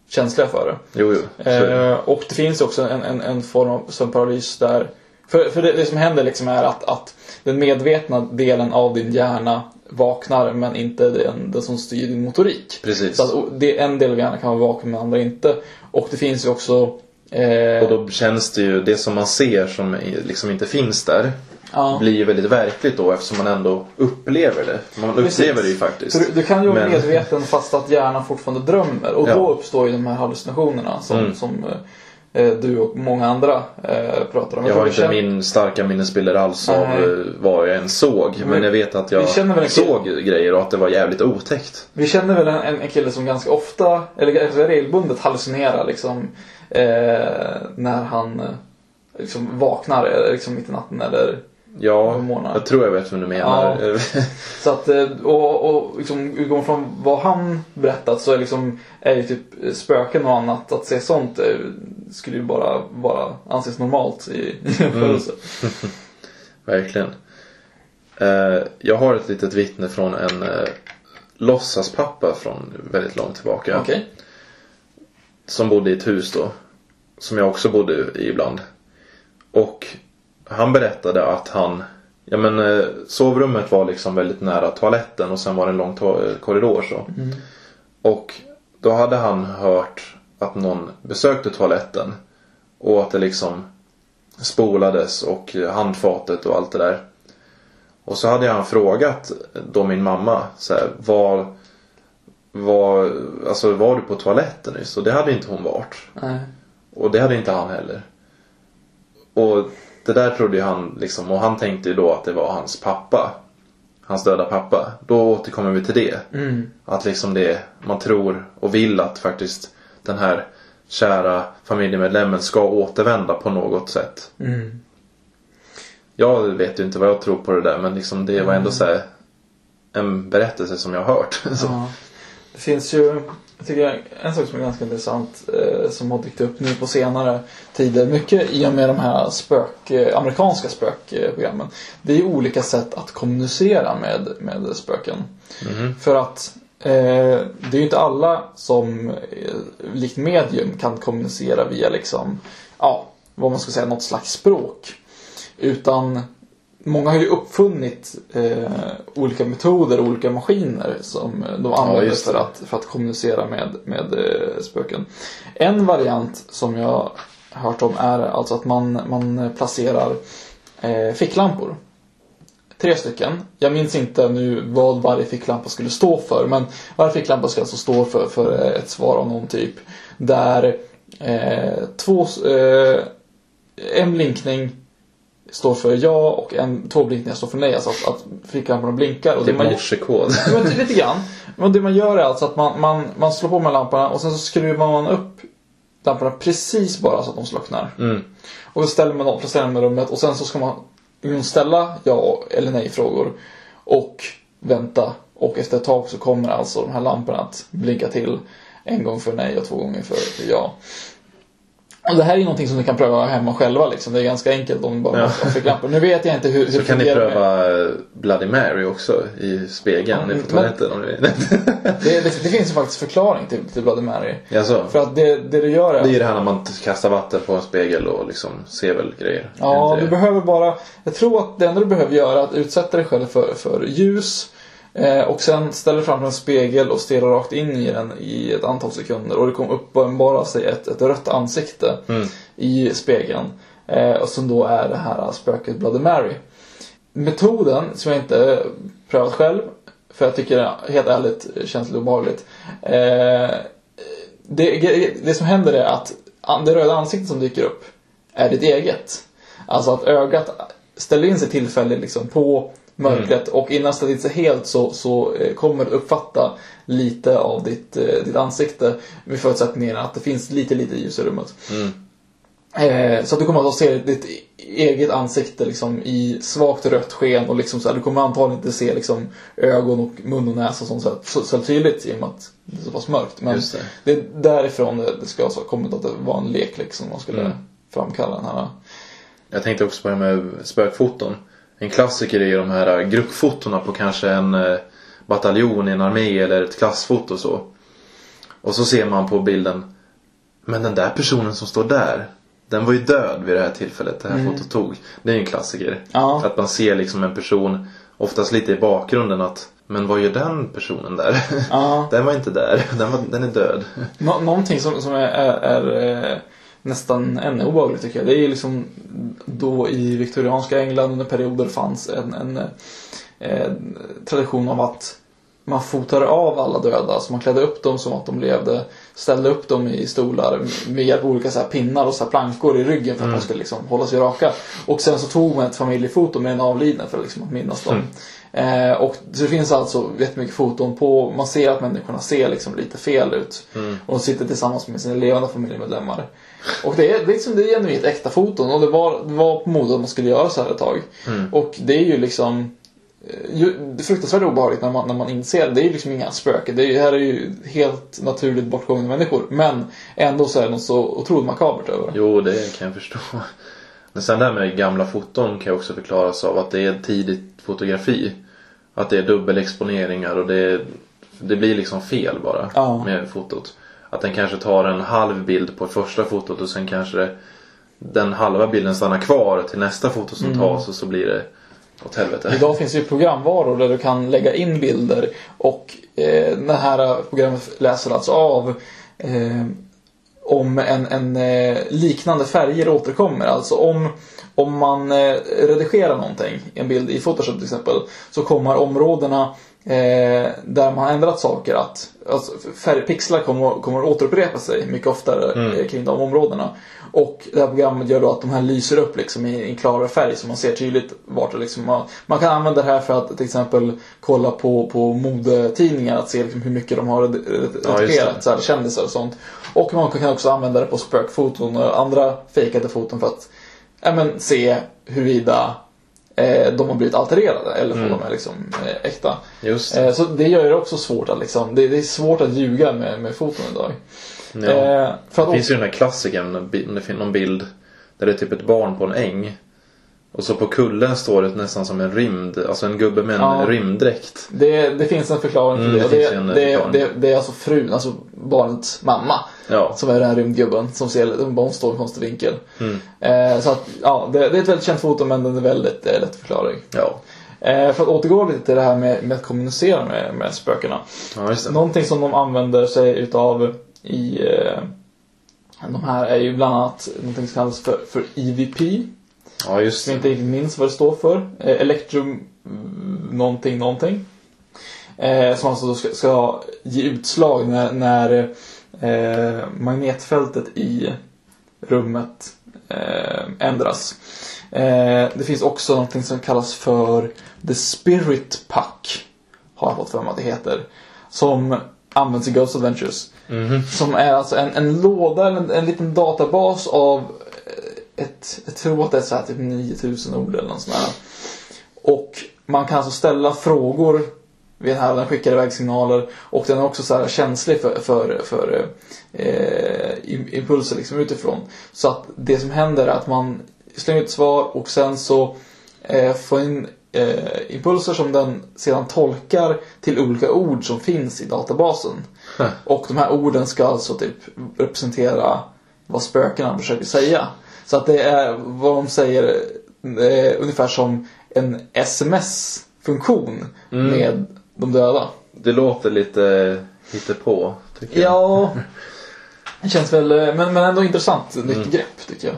känsliga för det. Jo, jo. Eh, och det finns också en, en, en form av sömnparalys där för, för det, det som händer liksom är att, att den medvetna delen av din hjärna vaknar men inte den, den som styr din motorik. Precis. Så att det, en del av hjärnan kan vara vaken men andra inte. Och det finns ju också eh, Och då känns det ju, det som man ser som liksom inte finns där. Ja. Blir ju väldigt verkligt då eftersom man ändå upplever det. Man Precis. upplever det ju faktiskt. Du, du kan ju vara Men- medveten fast att hjärnan fortfarande drömmer. Och Ja. då uppstår ju de här hallucinationerna som, Mm. som eh, du och många andra eh, pratar om. Jag tror har inte känner- min starka minnesbilder alls av Nej. eh, vad jag än såg. Men jag vet att jag kille- såg grejer och att det var jävligt otäckt. Vi känner väl en, en kille som ganska ofta, eller ganska regelbundet hallucinerar liksom eh, när han eh, liksom vaknar eh, liksom mitt i natten eller Ja, jag tror jag vet vad du menar. så att eh, och, och liksom utgående från vad han berättat så är liksom är ju typ spöken och annat att se sånt eh, skulle ju bara bara anses normalt i jämförelse. Verkligen. Eh, jag har ett litet vittne från en eh, låtsaspappa från väldigt långt tillbaka. Okej. Som bodde i ett hus då. Som jag också bodde i ibland. Och han berättade att han Ja men eh, sovrummet var liksom väldigt nära toaletten och sen var det en lång eh, korridor så. Och då hade han hört att någon besökte toaletten. Och att det liksom spolades och eh, handfatet och allt det där. Och så hade han frågat då min mamma så här, var, var, alltså var du på toaletten nyss? Och det hade inte hon varit. Nej. Och det hade inte han heller. Och det där trodde ju han liksom, och han tänkte ju då att det var hans pappa. Hans döda pappa. Då återkommer vi till det. Mm. Att liksom det, man tror och vill att faktiskt den här kära familjemedlemmen ska återvända på något sätt. Mm. Jag vet ju inte vad jag tror på det där men liksom det var ändå så här en berättelse som jag har hört. Ja. Det finns ju, jag tycker en sak som är ganska intressant eh, som har dykt upp nu på senare tider. Mycket i och med de här spök, eh, amerikanska spökprogrammen. Det är ju olika sätt att kommunicera med, med spöken. För att eh, det är ju inte alla som eh, likt medium kan kommunicera via liksom, ja, vad man ska säga, något slags språk. Utan många har ju uppfunnit eh, olika metoder och olika maskiner som de använder det. för, att, för att kommunicera med, med eh, spöken. En variant som jag har hört om är alltså att man, man placerar eh, ficklampor. Tre stycken. Jag minns inte nu vad varje ficklampa skulle stå för. Men varje ficklampa ska alltså stå för, för eh, ett svar av någon typ. Där eh, två, eh, en blinkning står för ja och en, två blinkningar står för nej. Alltså att, att ficklamporna blinkar. Och Typ man, morsekod. Ja, lite grann. Men det man gör är alltså att man, man, man slår på med lamporna och sen så skruvar man upp lamporna precis bara så att de slocknar. Mm. Och så ställer man dem, dem i rummet och sen så ska man ställa ja eller nej frågor. Och vänta. Och efter ett tag så kommer alltså de här lamporna att blinka till. En gång för nej och två gånger för ja. Och det här är någonting som ni kan pröva hemma själva liksom. Det är ganska enkelt om ni bara Ja. ficklampor. Nu vet jag inte hur, hur Så kan ni fungerar med- pröva eh, Bloody Mary också i spegeln Ja, på toaletten om ni vill. Det, det, det finns ju faktiskt förklaring till, till Bloody Mary. Jaså? För att det, det du gör är... Det är det här när man kastar vatten på en spegel och liksom ser väl grejer. Ja, du behöver bara... Jag tror att det enda du behöver göra är att utsätta dig själv för, för ljus. Eh, och sen ställer fram en spegel och stirrar rakt in i den i ett antal sekunder. Och det kommer uppenbara sig ett, ett rött ansikte i spegeln. Eh, och som då är det här spöket Bloody Mary. Metoden, som jag inte prövat själv, för jag tycker det helt ärligt känns lite obehagligt. Eh, det, det som händer är att det röda ansiktet som dyker upp är ditt eget. Alltså att ögat ställer in sig tillfälligt liksom på mörkret och innan in sig helt så, så eh, kommer du uppfatta lite av ditt, eh, ditt ansikte med förutsättningen att det finns lite, lite ljus i rummet. Eh, så att du kommer att se ditt eget ansikte liksom i svagt rött sken och liksom så här, du kommer antagligen inte se liksom ögon och mun och näsa och sånt så, här, så, så tydligt i och med att det är så pass mörkt. Men Just det. det är därifrån det det ska ha kommit att det var en lek liksom man skulle Mm. framkalla den här. Jag tänkte också på det med spökfoton. En klassiker är ju de här gruppfotona på kanske en eh, bataljon i en armé eller ett klassfoto och så. Och så ser man på bilden Men den där personen som står där Den var ju död vid det här tillfället det här fotot tog. Det är ju en klassiker. Ja. Att man ser liksom en person Oftast lite i bakgrunden att Men vad gör den personen där? Ja. den var inte där. Den, var, den är död. Nå- någonting som, som är, är, är eh, nästan ännu obehagligt tycker jag. Det är liksom då i viktorianska England under perioder fanns en, en eh, tradition av att man fotade av alla döda. Alltså man klädde upp dem som att de levde. Ställde upp dem i stolar med hjälp av olika så pinnar och så plankor i ryggen för att de skulle liksom hålla sig raka. Och sen så tog man ett familjefoto med den avlidne för liksom att minnas dem. Eh, och det finns alltså jättemycket foton på, man ser att människorna ser liksom lite fel ut. Och de sitter tillsammans med sina levande familjemedlemmar. Och det är, liksom, det är genuint äkta foton och det var, det var på modet att man skulle göra så här ett tag. Och det är ju liksom eh, ju, fruktansvärt obehagligt när man, när man inser det. Det är ju liksom inga spöken. Det är, här är ju helt naturligt bortgångna människor. Men ändå så är det något så otroligt makabert över det. Jo, det kan jag förstå. Men sen det här med gamla foton kan ju också förklaras av att det är tidigt fotografi. Att det är dubbelexponeringar och det, det blir liksom fel bara Ja. med fotot. Att den kanske tar en halv bild på första fotot och sen kanske den halva bilden stannar kvar till nästa foto som tas och så blir det åt helvete. Idag finns det ju programvaror där du kan lägga in bilder och eh, det här programmet läser alltså av eh, om en, en eh, liknande färger återkommer. Alltså om, om man eh, redigerar någonting, en bild i Photoshop till exempel, så kommer områdena eh, där man har ändrat saker att alltså, färgpixlar kommer, kommer att återupprepa sig mycket oftare eh, kring de områdena. Och det här programmet gör då att de här lyser upp liksom i en klarare färg så man ser tydligt vart det liksom man, man kan använda det här för att till exempel kolla på, på modetidningar att se liksom hur mycket de har Ja, redigerat, så här, kändisar och sånt. Och man kan också använda det på spökfoton och andra fejkade foton för att ja, men, se huruvida eh, de har blivit altererade eller om de är liksom eh, äkta. Just det. Eh, så det gör det också svårt att liksom, det, är svårt att ljuga med, med foton idag. Ja. Eh, för Det finns ju den här klassikern det finns någon bild där det är typ ett barn på en äng. Och så på kullen står det nästan som en rymd, alltså en gubbe med en Ja. rymddräkt. Det, det finns en förklaring till Mm, det. det det, det, det, det är alltså frun, alltså barnets mamma. Ja. Som är den här rymdgubben som ser hon står i en konstig vinkel. Mm. Eh, så att, ja, det, det är ett väldigt känt foto men den är väldigt eh, lätt förklaring. Ja. Eh, för att återgå lite till det här med, med att kommunicera med, med spökena. Ja, just det. Någonting som de använder sig utav i eh, de här är ju bland annat någonting som kallas för, för EVP. Ja, just Som det. inte riktigt minns vad det står för. Eh, Electrum mm, någonting någonting. Eh, som alltså ska, ska ge utslag när, när eh, magnetfältet i rummet eh, ändras. Eh, det finns också någonting som kallas för The Spirit Puck. Har jag fått för mig att det heter. Som används i Ghost Adventures. Som är alltså en, en låda, en, en liten databas av ett, jag tror att det är så här typ 9000 ord eller något sånt där. Och man kan alltså ställa frågor vid den här, den skickar iväg signaler och den är också så här känslig för, för, för eh, im- impulser liksom utifrån. Så att det som händer är att man slänger ut svar och sen så eh, får in eh, impulser som den sedan tolkar till olika ord som finns i databasen. Och de här orden ska alltså typ representera vad spökena försöker säga. Så att det är vad de säger ungefär som en sms-funktion med de döda. Det låter lite hittepå, tycker jag. Ja, det känns väl, men, men ändå intressant. Nytt grepp tycker jag.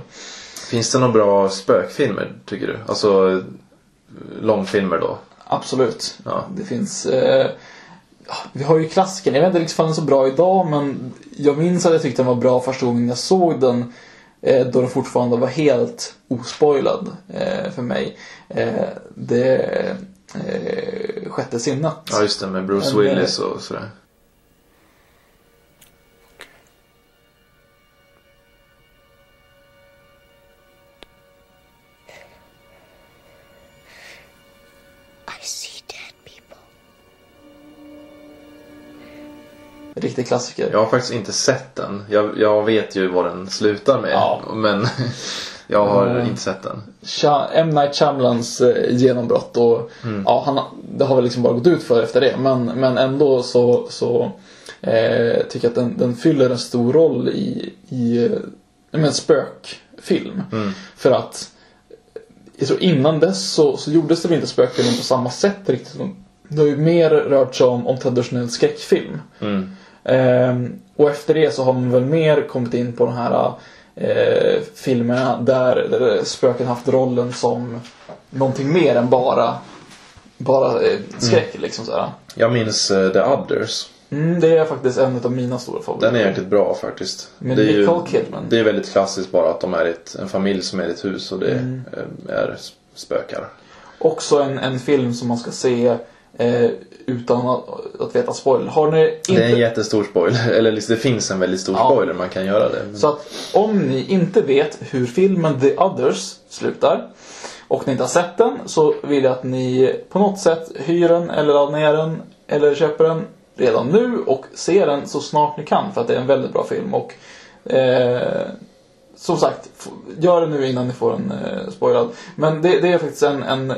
Finns det några bra spökfilmer, tycker du? Alltså långfilmer då? Absolut. Ja. Det finns... Eh, ja, vi har ju klassiken. Jag vet inte riktigt om den är så bra idag men jag minns att jag tyckte den var bra första gången jag såg den. Eh, då den fortfarande var helt ospoilad eh, för mig. Eh, det sjätte sinnet. Ja, just det, med Bruce Willis och sådär. Riktig klassiker. Jag har faktiskt inte sett den. Jag, jag vet ju vad den slutar med. Ja. Men jag har Mm. inte sett den. M. Night Shyamalans eh, genombrott och ja, han, det har väl liksom bara gått ut för efter det. Men, men ändå så, så eh, tycker jag att den, den fyller en stor roll i, i eh, med en spökfilm. För att jag tror innan dess så, så gjordes det väl inte spökfilm på samma sätt riktigt. Det har ju mer rört sig om, om traditionell skräckfilm. Mm. Ehm, och efter det så har man väl mer kommit in på de här eh, filmerna där, där spöken haft rollen som någonting mer än bara, bara eh, skräck. Liksom, sådär. Jag minns eh, The Others. Mm, det är faktiskt en av mina stora favoriter. Den är jäkligt bra faktiskt. Med det är ju, Nicole Kidman. Det är väldigt klassiskt bara att de är ett, en familj som är i ett hus och det Mm. eh, är spökar. Också en, en film som man ska se eh, utan att, att veta spoiler. Har ni inte... Det är en jättestor spoiler. Eller liksom, det finns en väldigt stor Ja. spoiler man kan göra det. Så att om ni inte vet hur filmen The Others slutar och ni inte har sett den så vill jag att ni på något sätt hyr den eller laddar ner den eller köper den redan nu och ser den så snart ni kan för att det är en väldigt bra film och eh, som sagt, gör det nu innan ni får en eh, spoilad. Men det, det är faktiskt en, en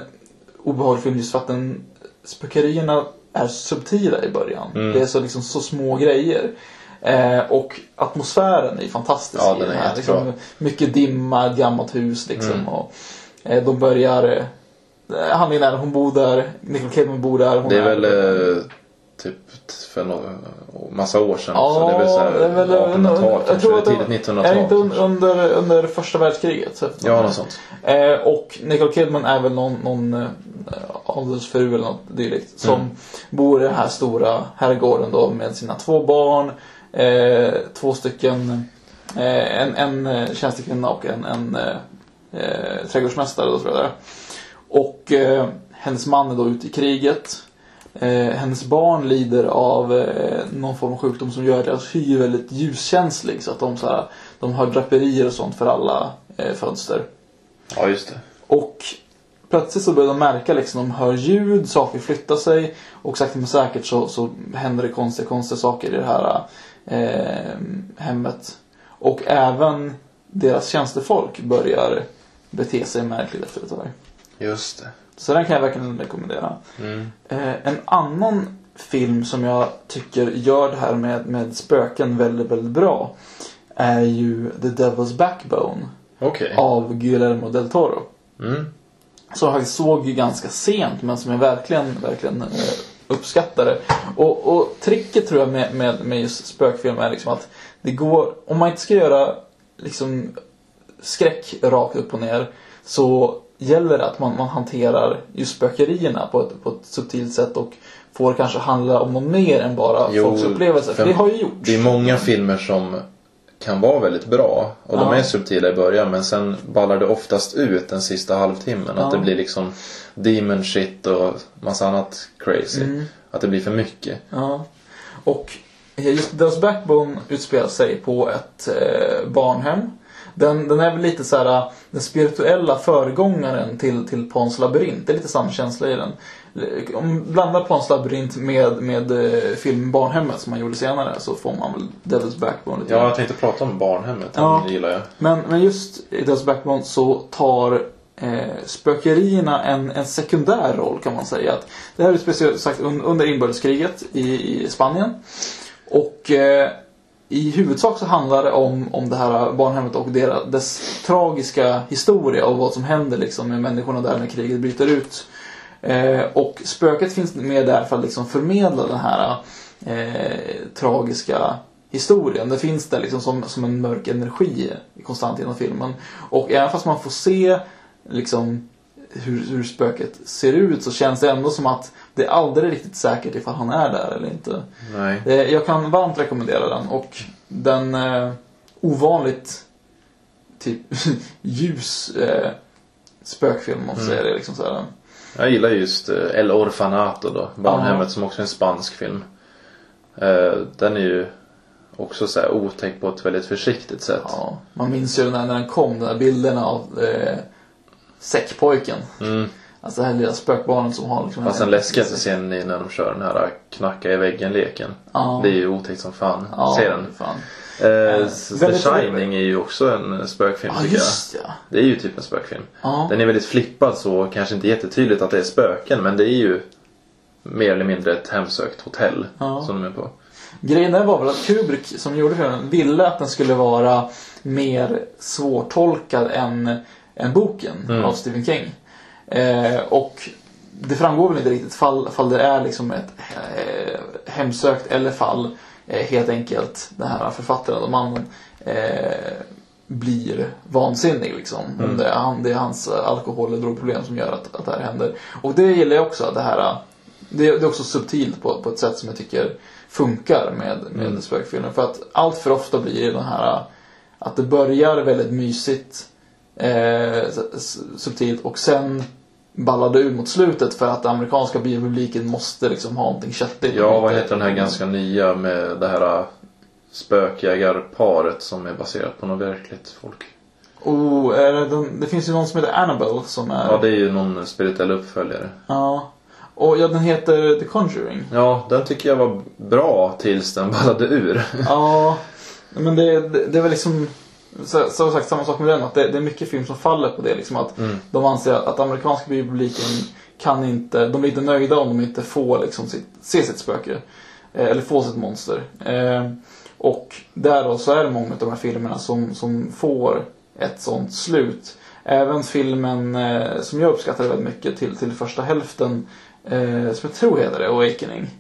obehaglig film just för att den spökerierna är subtila i början. Mm. Det är så, liksom, så små grejer. Eh, och atmosfären är fantastisk Ja, i den är här. jättebra. Liksom, mycket dimma, ett gammalt hus liksom. Mm. Och, eh, de börjar... Eh, han är där, hon bor där, Nicole Kidman bor där. Det är väl eh, typ för no massa år sedan. Ja, så det är väl så här det är väl 1800-tal jag kanske. tror att Tidigt det 1900-tal. är inte un- kanske. under, under första världskriget. Så Ja, något sånt. Eh, och Nicole Kidman är väl någon, någon eh, adelsfru eller något dylikt. Som Mm. bor i den här stora herrgården då med sina två barn. Eh, två stycken, eh, en, en eh, tjänstekvinna och en, en eh, trädgårdsmästare och så vidare. Och eh, hennes man är då ute i kriget. Eh, hennes barn lider av eh, någon form av sjukdom som gör deras hy väldigt ljuskänslig. Så att de, så här, de har draperier och sånt för alla eh, fönster. Ja, just det. Och plötsligt så börjar de märka liksom, de hör ljud, saker flyttar sig och sakta men säkert så, så händer det konstiga, konstiga saker i det här eh, hemmet. Och även deras tjänstefolk börjar bete sig märkligt efter ett tag. Just det. Så den kan jag verkligen rekommendera. Mm. Eh, en annan film som jag tycker gör det här med, med spöken väldigt, väldigt bra är ju The Devil's Backbone Okej. av Guillermo del Toro. Mm. Som jag faktiskt såg ju ganska sent men som jag verkligen, verkligen eh, uppskattade. Och, och tricket tror jag med, med, med just spökfilm är liksom att det går, om man inte ska göra liksom skräck rakt upp och ner så gäller det att man, man hanterar just spökerierna på ett, på ett subtilt sätt och får kanske handla om något mer än bara Jo, folks upplevelser. För det har ju gjorts. Det är många filmer som kan vara väldigt bra och de Ja. är subtila i början men sen ballar det oftast ut den sista halvtimmen. Ja. Att det blir liksom demon shit och massa annat crazy. Mm. Att det blir för mycket. Ja. Och just Devil's Backbone utspelar sig på ett eh, barnhem. Den, den är väl lite så här den spirituella föregångaren till, till Pans labyrint. Det är lite samma känsla i den. Om man blandar Pans labyrint med, med eh, filmen Barnhemmet som man gjorde senare så får man väl Devil's Backbone lite Ja, jag tänkte prata om barnhemmet. Ja. Det gillar jag. Men, men just i Devil's Backbone så tar eh, spökerierna en, en sekundär roll kan man säga. Att det här är speciellt sagt un, under inbördeskriget i, i Spanien. Och eh, i huvudsak så handlar det om, om det här barnhemmet och deras, dess tragiska historia och vad som händer liksom med människorna där när kriget bryter ut. Eh, och spöket finns med där för att liksom förmedla den här eh, tragiska historien. Det finns där liksom som, som en mörk energi konstant genom filmen. Och även fast man får se liksom hur, hur spöket ser ut så känns det ändå som att det är aldrig riktigt säkert ifall han är där eller inte. Nej. Eh, Jag kan varmt rekommendera den och den eh, ovanligt typ ljus eh, spökfilm om man Mm. säger det. Liksom så här. Jag gillar just eh, El Orfanato då. Barnhemmet som också är en spansk film. Eh, Den är ju också så här otäck på ett väldigt försiktigt sätt. Ja, man minns ju när, när den kom, de där bilderna av eh, säckpojken. Mm. Alltså det här lilla spökbarnet som har liksom... Fast den läskigaste scenen är när de kör den här knacka i väggen-leken. Ja. Det är ju otäckt som fan. Ja, Se den. Fan. Eh, The väldigt- Shining är ju också en spökfilm Ja, tycker jag. just ja. Det är ju typ en spökfilm. Ja. Den är väldigt flippad så kanske inte jättetydligt att det är spöken men det är ju mer eller mindre ett hemsökt hotell Ja. som de är på. Grejen där var väl att Kubrick som gjorde filmen ville att den skulle vara mer svårtolkad än, än boken Mm. av Stephen King. Eh, och det framgår väl inte riktigt fall, fall det är liksom ett eh, hemsökt eller fall eh, helt enkelt den här författaren och mannen eh, blir vansinnig liksom. Om det är, han, det är hans alkohol eller drogproblem som gör att, att det här händer. Och det gillar jag också. Det här det, det är också subtilt på, på ett sätt som jag tycker funkar med, med spökfilmer. För att allt för ofta blir det den här att det börjar väldigt mysigt, eh, subtilt och sen ballar det ur mot slutet för att amerikanska biopubliken måste liksom ha någonting köttigt. Ja, vad heter den här ganska nya med det här äh, spökjägarparet som är baserat på något verkligt folk? Oh, det, finns ju någon som heter Annabelle som är... Ja, det är ju någon spirituell uppföljare. Ja. Och ja, den heter The Conjuring. Ja, den tycker jag var bra tills den ballade ur. Ja, men det, det, det väl liksom så, så sagt samma sak med den. Att det, det är mycket film som faller på det. Liksom att De anser att amerikanska biopubliken kan inte, de blir inte nöjda om de inte får liksom sitt, se sitt spöke. Eh, eller få sitt monster. Eh, och där då så är det många av de här filmerna som, som får ett sånt slut. Även filmen eh, som jag uppskattade väldigt mycket till, till första hälften, eh, som jag tror heter det, Awakening.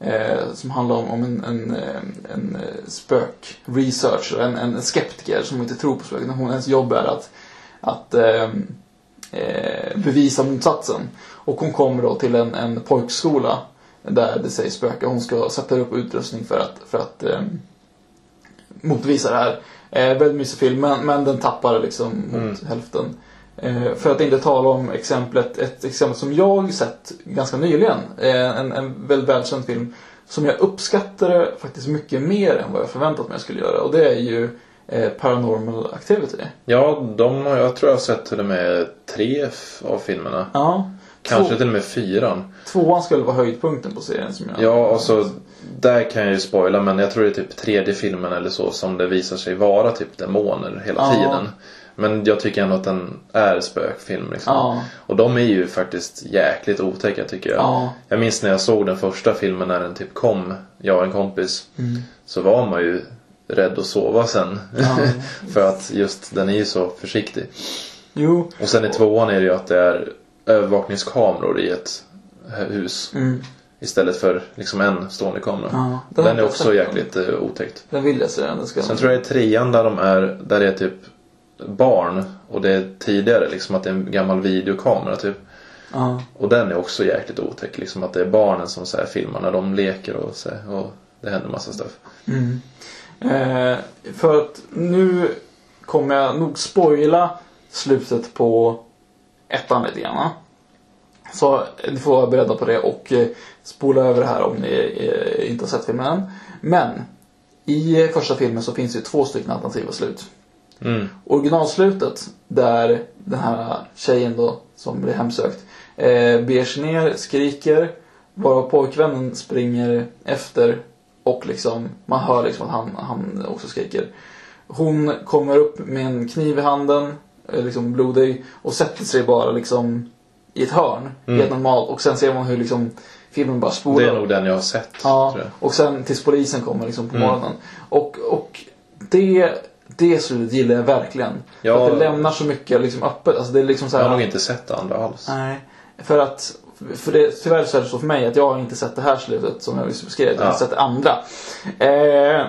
Eh, som handlar om, om en, en, eh, en eh, spök-researcher, en, en skeptiker som inte tror på spöken. Hon, hennes jobb är att, att eh, eh, bevisa motsatsen. Och hon kommer då till en, en pojkskola där det sägs spöka. Hon ska sätta upp utrustning för att, för att eh, motvisa det här. Eh, väldigt mysig film, men, men den tappar liksom mot hälften. Eh, för att inte tala om exemplet, ett exempel som jag sett ganska nyligen. Eh, en, en väldigt välkänd film. Som jag uppskattade faktiskt mycket mer än vad jag förväntat mig jag skulle göra. Och det är ju eh, Paranormal Activity. Ja, de har, jag tror jag har sett till och med tre av filmerna. Ja. Kanske Två, till och med fyran. tvåan skulle vara höjdpunkten på serien som jag... Ja, och så där kan jag ju spoila men jag tror det är typ tredje filmen eller så som det visar sig vara typ demoner hela Ja. tiden. Men jag tycker ändå att den är spökfilm liksom. Ja. Och de är ju faktiskt jäkligt otäcka tycker jag. Ja. Jag minns när jag såg den första filmen när den typ kom, jag och en kompis. Mm. Så var man ju rädd att sova sen. Ja. För att just den är ju så försiktig. Jo. Och sen i tvåan är det ju att det är övervakningskameror i ett hus. Mm. Istället för liksom en stående kamera. Ja, den, den är också jäkligt uh, otäckt. Den vill jag se. Den ska... Sen tror jag i trean där de är, där det är typ barn och det är tidigare liksom att det är en gammal videokamera typ. Ja. Och den är också jäkligt otäck liksom att det är barnen som så här, filmar när de leker och, så här, och det händer massa stuff. Mm. Eh, för att nu kommer jag nog spoila slutet på ettan lite grann. Så ni får vara beredda på det och eh, spola över det här om ni eh, inte har sett filmen än. Men i första filmen så finns det ju två stycken alternativa slut. Mm. Originalslutet där den här tjejen då som blir hemsökt eh, beger sig ner, skriker varav pojkvännen springer efter och liksom man hör liksom att han, han också skriker. Hon kommer upp med en kniv i handen, eh, liksom blodig och sätter sig bara liksom i ett hörn, helt normalt och sen ser man hur liksom filmen bara spolar. Det är nog den jag har sett. Ja, och sen tills polisen kommer liksom Mm. på morgonen. Och, och det, det slutet gillar jag verkligen. Ja. För att det lämnar så mycket liksom öppet. Alltså det är liksom så Jag här, har nog inte sett det andra alls. Nej. För att, för det, tyvärr så är det så för mig att jag har inte sett det här slutet som jag just beskrev. Jag har Ja. sett det andra. Eh,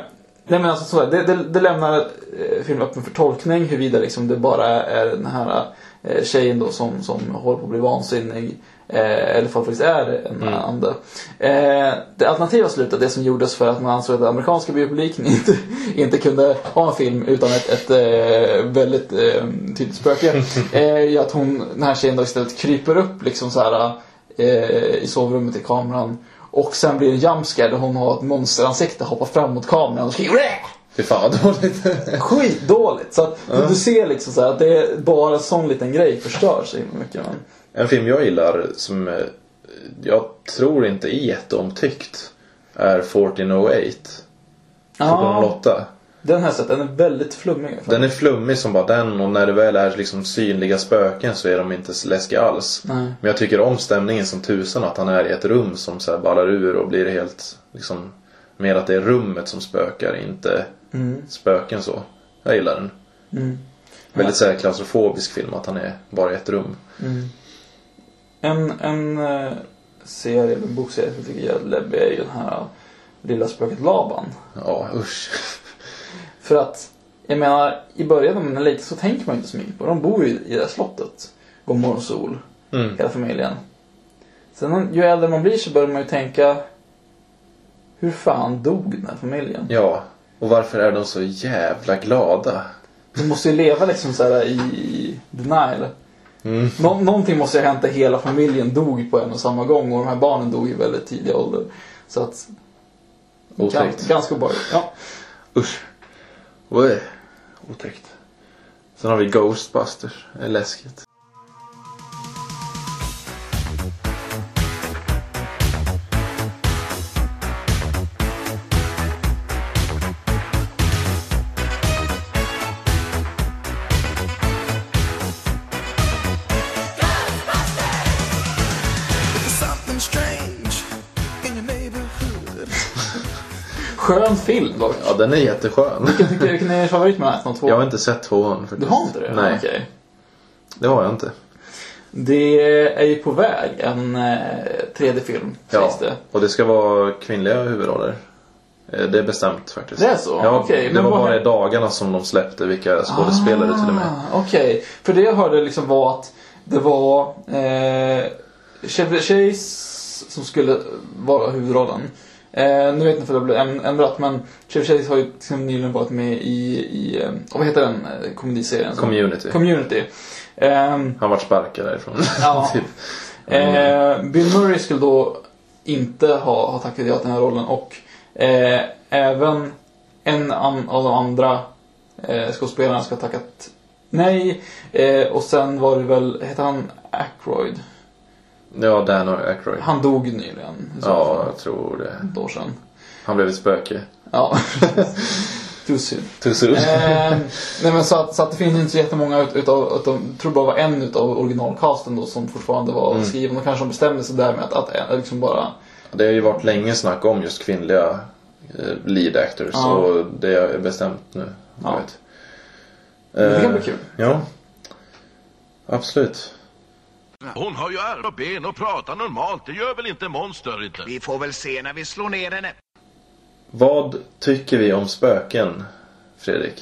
nej men alltså så det, det, det lämnar eh, filmen öppen för tolkning huruvida liksom det bara är den här eh, tjejen då som, som håller på att bli vansinnig. Eh, eller det faktiskt är en Mm. ande. Eh, det alternativa slutet, det som gjordes för att man ansåg att den amerikanska biopubliken inte, inte kunde ha en film utan ett, ett eh, väldigt eh, tydligt spöke. är ju att hon, den här tjejen då istället kryper upp liksom så här eh, i sovrummet i kameran. Och sen blir det en jumpscare där hon har ett monsteransikte hoppar fram mot kameran och skriker! Fy fan vad dåligt. Skitdåligt! Så att du ser liksom så här att det är bara en sån liten grej förstör så himla mycket. Men, En film jag gillar som eh, jag tror inte är jätteomtyckt är 1408. Från 08. den jag sett. Den är väldigt flummig. Den är flummig som bara den och när det väl är liksom synliga spöken så är de inte läskiga alls. Nej. Men jag tycker om stämningen som tusan att han är i ett rum som så här ballar ur och blir helt liksom mer att det är rummet som spökar, inte spöken så. Jag gillar den. Mm. Väldigt så här klaustrofobisk film att han är bara i ett rum. En, en eh, serie, en bokserie som jag tycker är jävligt läbbig är ju den här eh, Lilla spöket Laban. Ja, usch. För att, jag menar, i början när man är liten så tänker man inte så mycket på. De bor ju i det här slottet. God morgon sol. Mm. Hela familjen. Sen ju äldre man blir så börjar man ju tänka Hur fan dog den här familjen? Ja, och varför är de så jävla glada? De måste ju leva liksom så här i denial. Mm. Nå- någonting måste ha hänt där hela familjen dog på en och samma gång och de här barnen dog i väldigt tidig ålder. Så att... Otäckt. Gans, ganska obehagligt. Ja. Usch. Oj. Otäckt. Sen har vi Ghostbusters. Det är läskigt. Skön film dock. Ja, den är jätteskön. Vilken, tycker, vilken är din favorit med och tvåan? Jag har inte sett tvåan faktiskt. Du har inte det? Nej, Okej. det har jag inte. Det är ju på väg en eh, tredje film, Ja, sägs det. och det ska vara kvinnliga huvudroller. Eh, Det är bestämt faktiskt. Det är så? Ja, Okej, det var bara i dagarna som de släppte vilka skådespelare till och med. Ah, Okej, för det jag hörde liksom var att det var eh, Chevy Chase som skulle vara huvudrollen. Eh, nu vet jag inte för det blev äm- ändrat men Chevy Chase har ju liksom nyligen varit med i, i eh, vad heter den eh, komediserien? Community. Community. Ehm, Han vart sparkad därifrån. Ja. typ. Eh, Bill Murray skulle då inte ha, ha tackat ja till den här rollen och eh, även en an, av de andra eh, skådespelarna ska ha tackat nej. Eh, och sen var det väl, hette han Aykroyd? Ja, Dan Aykroyd. Han dog nyligen. Ja, jag tror det. Ett år sedan. Han blev ett spöke. Ja. Too soon. Too soon. Eh, nej men så att, så att det finns inte så jättemånga ut, utav, utav, jag tror bara var en utav originalcasten då som fortfarande var Mm. skriven. Och kanske de bestämde sig där med att, att eh, liksom bara Det har ju varit länge snack om just kvinnliga eh, lead actors Ja. och det är bestämt nu. Jag Ja. vet. Men det kan Eh, bli kul. Ja. Absolut. Hon har ju armar och ben och pratar normalt. Det gör väl inte monster inte? Vi får väl se när vi slår ner henne. Vad tycker vi om spöken, Fredrik?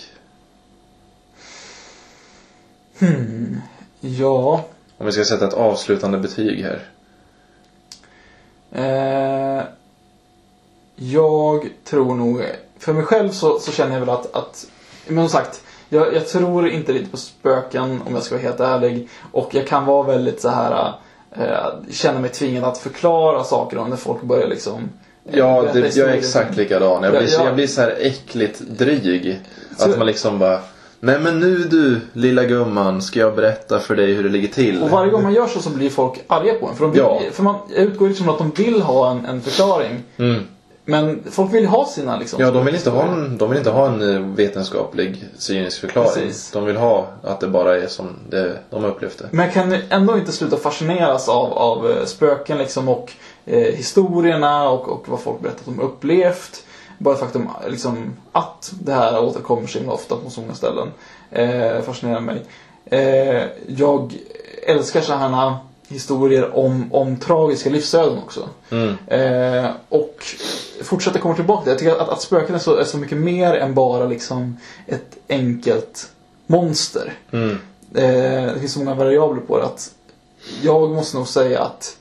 Ja. Om vi ska sätta ett avslutande betyg här. Eh, jag tror nog, för mig själv så, så känner jag väl att, att men som sagt, jag, jag tror inte riktigt på spöken om jag ska vara helt ärlig. Och jag kan vara väldigt så här eh, känna mig tvingad att förklara saker om när folk börjar liksom eh, Ja, det, jag är exakt likadan. Jag blir, Ja, ja. jag blir så här äckligt dryg. Så- Att man liksom bara Nej men nu du, lilla gumman, ska jag berätta för dig hur det ligger till. Och varje gång man gör så så blir folk arga på en. För, de vill, Ja. för man, jag utgår liksom från att de vill ha en, en förklaring. Mm. Men folk vill ha sina liksom. Ja, de vill, inte ha en, de vill inte ha en eh, vetenskaplig cynisk förklaring. Precis. De vill ha att det bara är som det, de upplevt det. Men jag kan ändå inte sluta fascineras av, av eh, spöken liksom och eh, historierna och, och vad folk berättat om upplevt. Bara faktum liksom, att det här återkommer så himla ofta på så många ställen eh, fascinerar mig. Eh, jag älskar sådana historier om, om tragiska livsöden också. Mm. Eh, och fortsätter komma tillbaka. Jag tycker att, att spöken är så, är så mycket mer än bara liksom ett enkelt monster. Mm. Eh, det finns så många variabler på det att jag måste nog säga att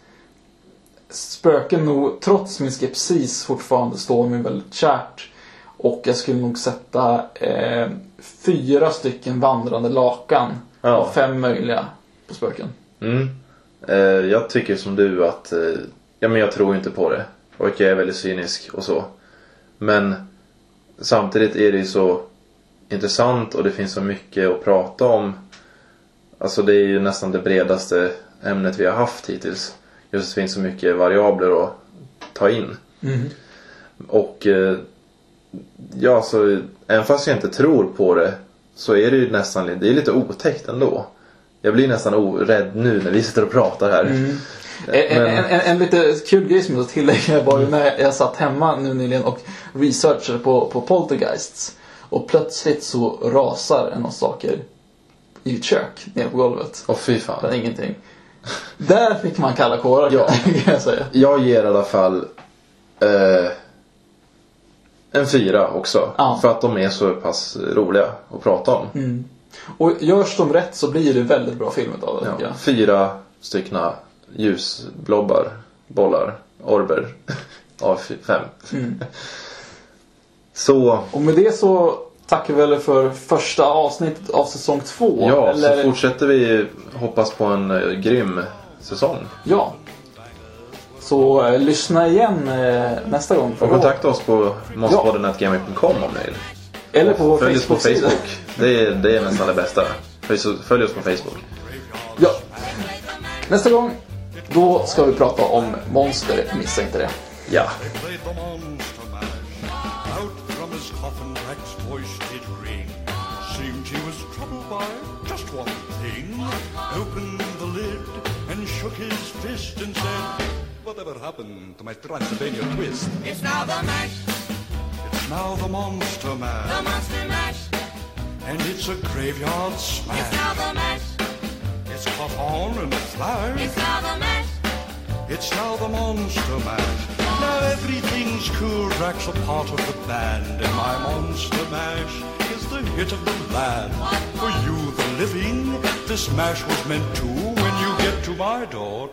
spöken nog, trots min skepsis, fortfarande står mig väldigt kärt. Och jag skulle nog sätta eh, fyra stycken vandrande lakan Ja. av fem möjliga på spöken. Mm. Eh, jag tycker som du att, eh, ja men jag tror inte på det. Och jag är väldigt cynisk och så. Men samtidigt är det ju så intressant och det finns så mycket att prata om. Alltså det är ju nästan det bredaste ämnet vi har haft hittills. Just det finns så mycket variabler att ta in. Och eh, ja, så även fast jag inte tror på det så är det ju nästan det är lite otäckt ändå. Jag blir nästan rädd nu när vi sitter och pratar här. En, en, en, en, en lite kul grej som jag tillägga var ju när jag satt hemma nu nyligen och researchade på, på poltergeists. Och plötsligt så rasar en av saker i ett kök nere på golvet. Åh fy fan. ingenting. Där fick man kalla kårar Ja. kan jag säga. Jag ger i alla fall eh, en fyra också. Ja. För att de är så pass roliga att prata om. Och görs de rätt så blir det väldigt bra film utav det Ja, fyra styckna ljusblobbar, bollar, orber av fem. Mm. Så Och med det så tackar vi väl för första avsnittet av säsong två. ja, Eller, så fortsätter vi hoppas på en eh, grym säsong. Ja. Så eh, lyssna igen eh, nästa gång. Och kontakta oss på monsterpodden.gmail.com om ni vill. Eller på vår Följ oss på. Facebook. Det är, det är nästan det bästa. Följ, följ oss på Facebook. Ja. Nästa gång, då ska vi prata om monster. Missa inte det. Ja. They played the monster mash. Out from his coffin, Drac's voice did ring. Seemed he was troubled by just one thing. Opened the lid and shook his fist and said, Whatever happened to my Transylvania twist? It's now the mash, It's now the monster the mash, monster mash. and it's a graveyard It's smash. now the mash, It's caught on and a flash. it's now the mash. It's now the Monster Mash. Now everything's cool. Drac's a part of the band, and my Monster Mash is the hit of the land. For you, the living, this mash was meant to. When you get to my door,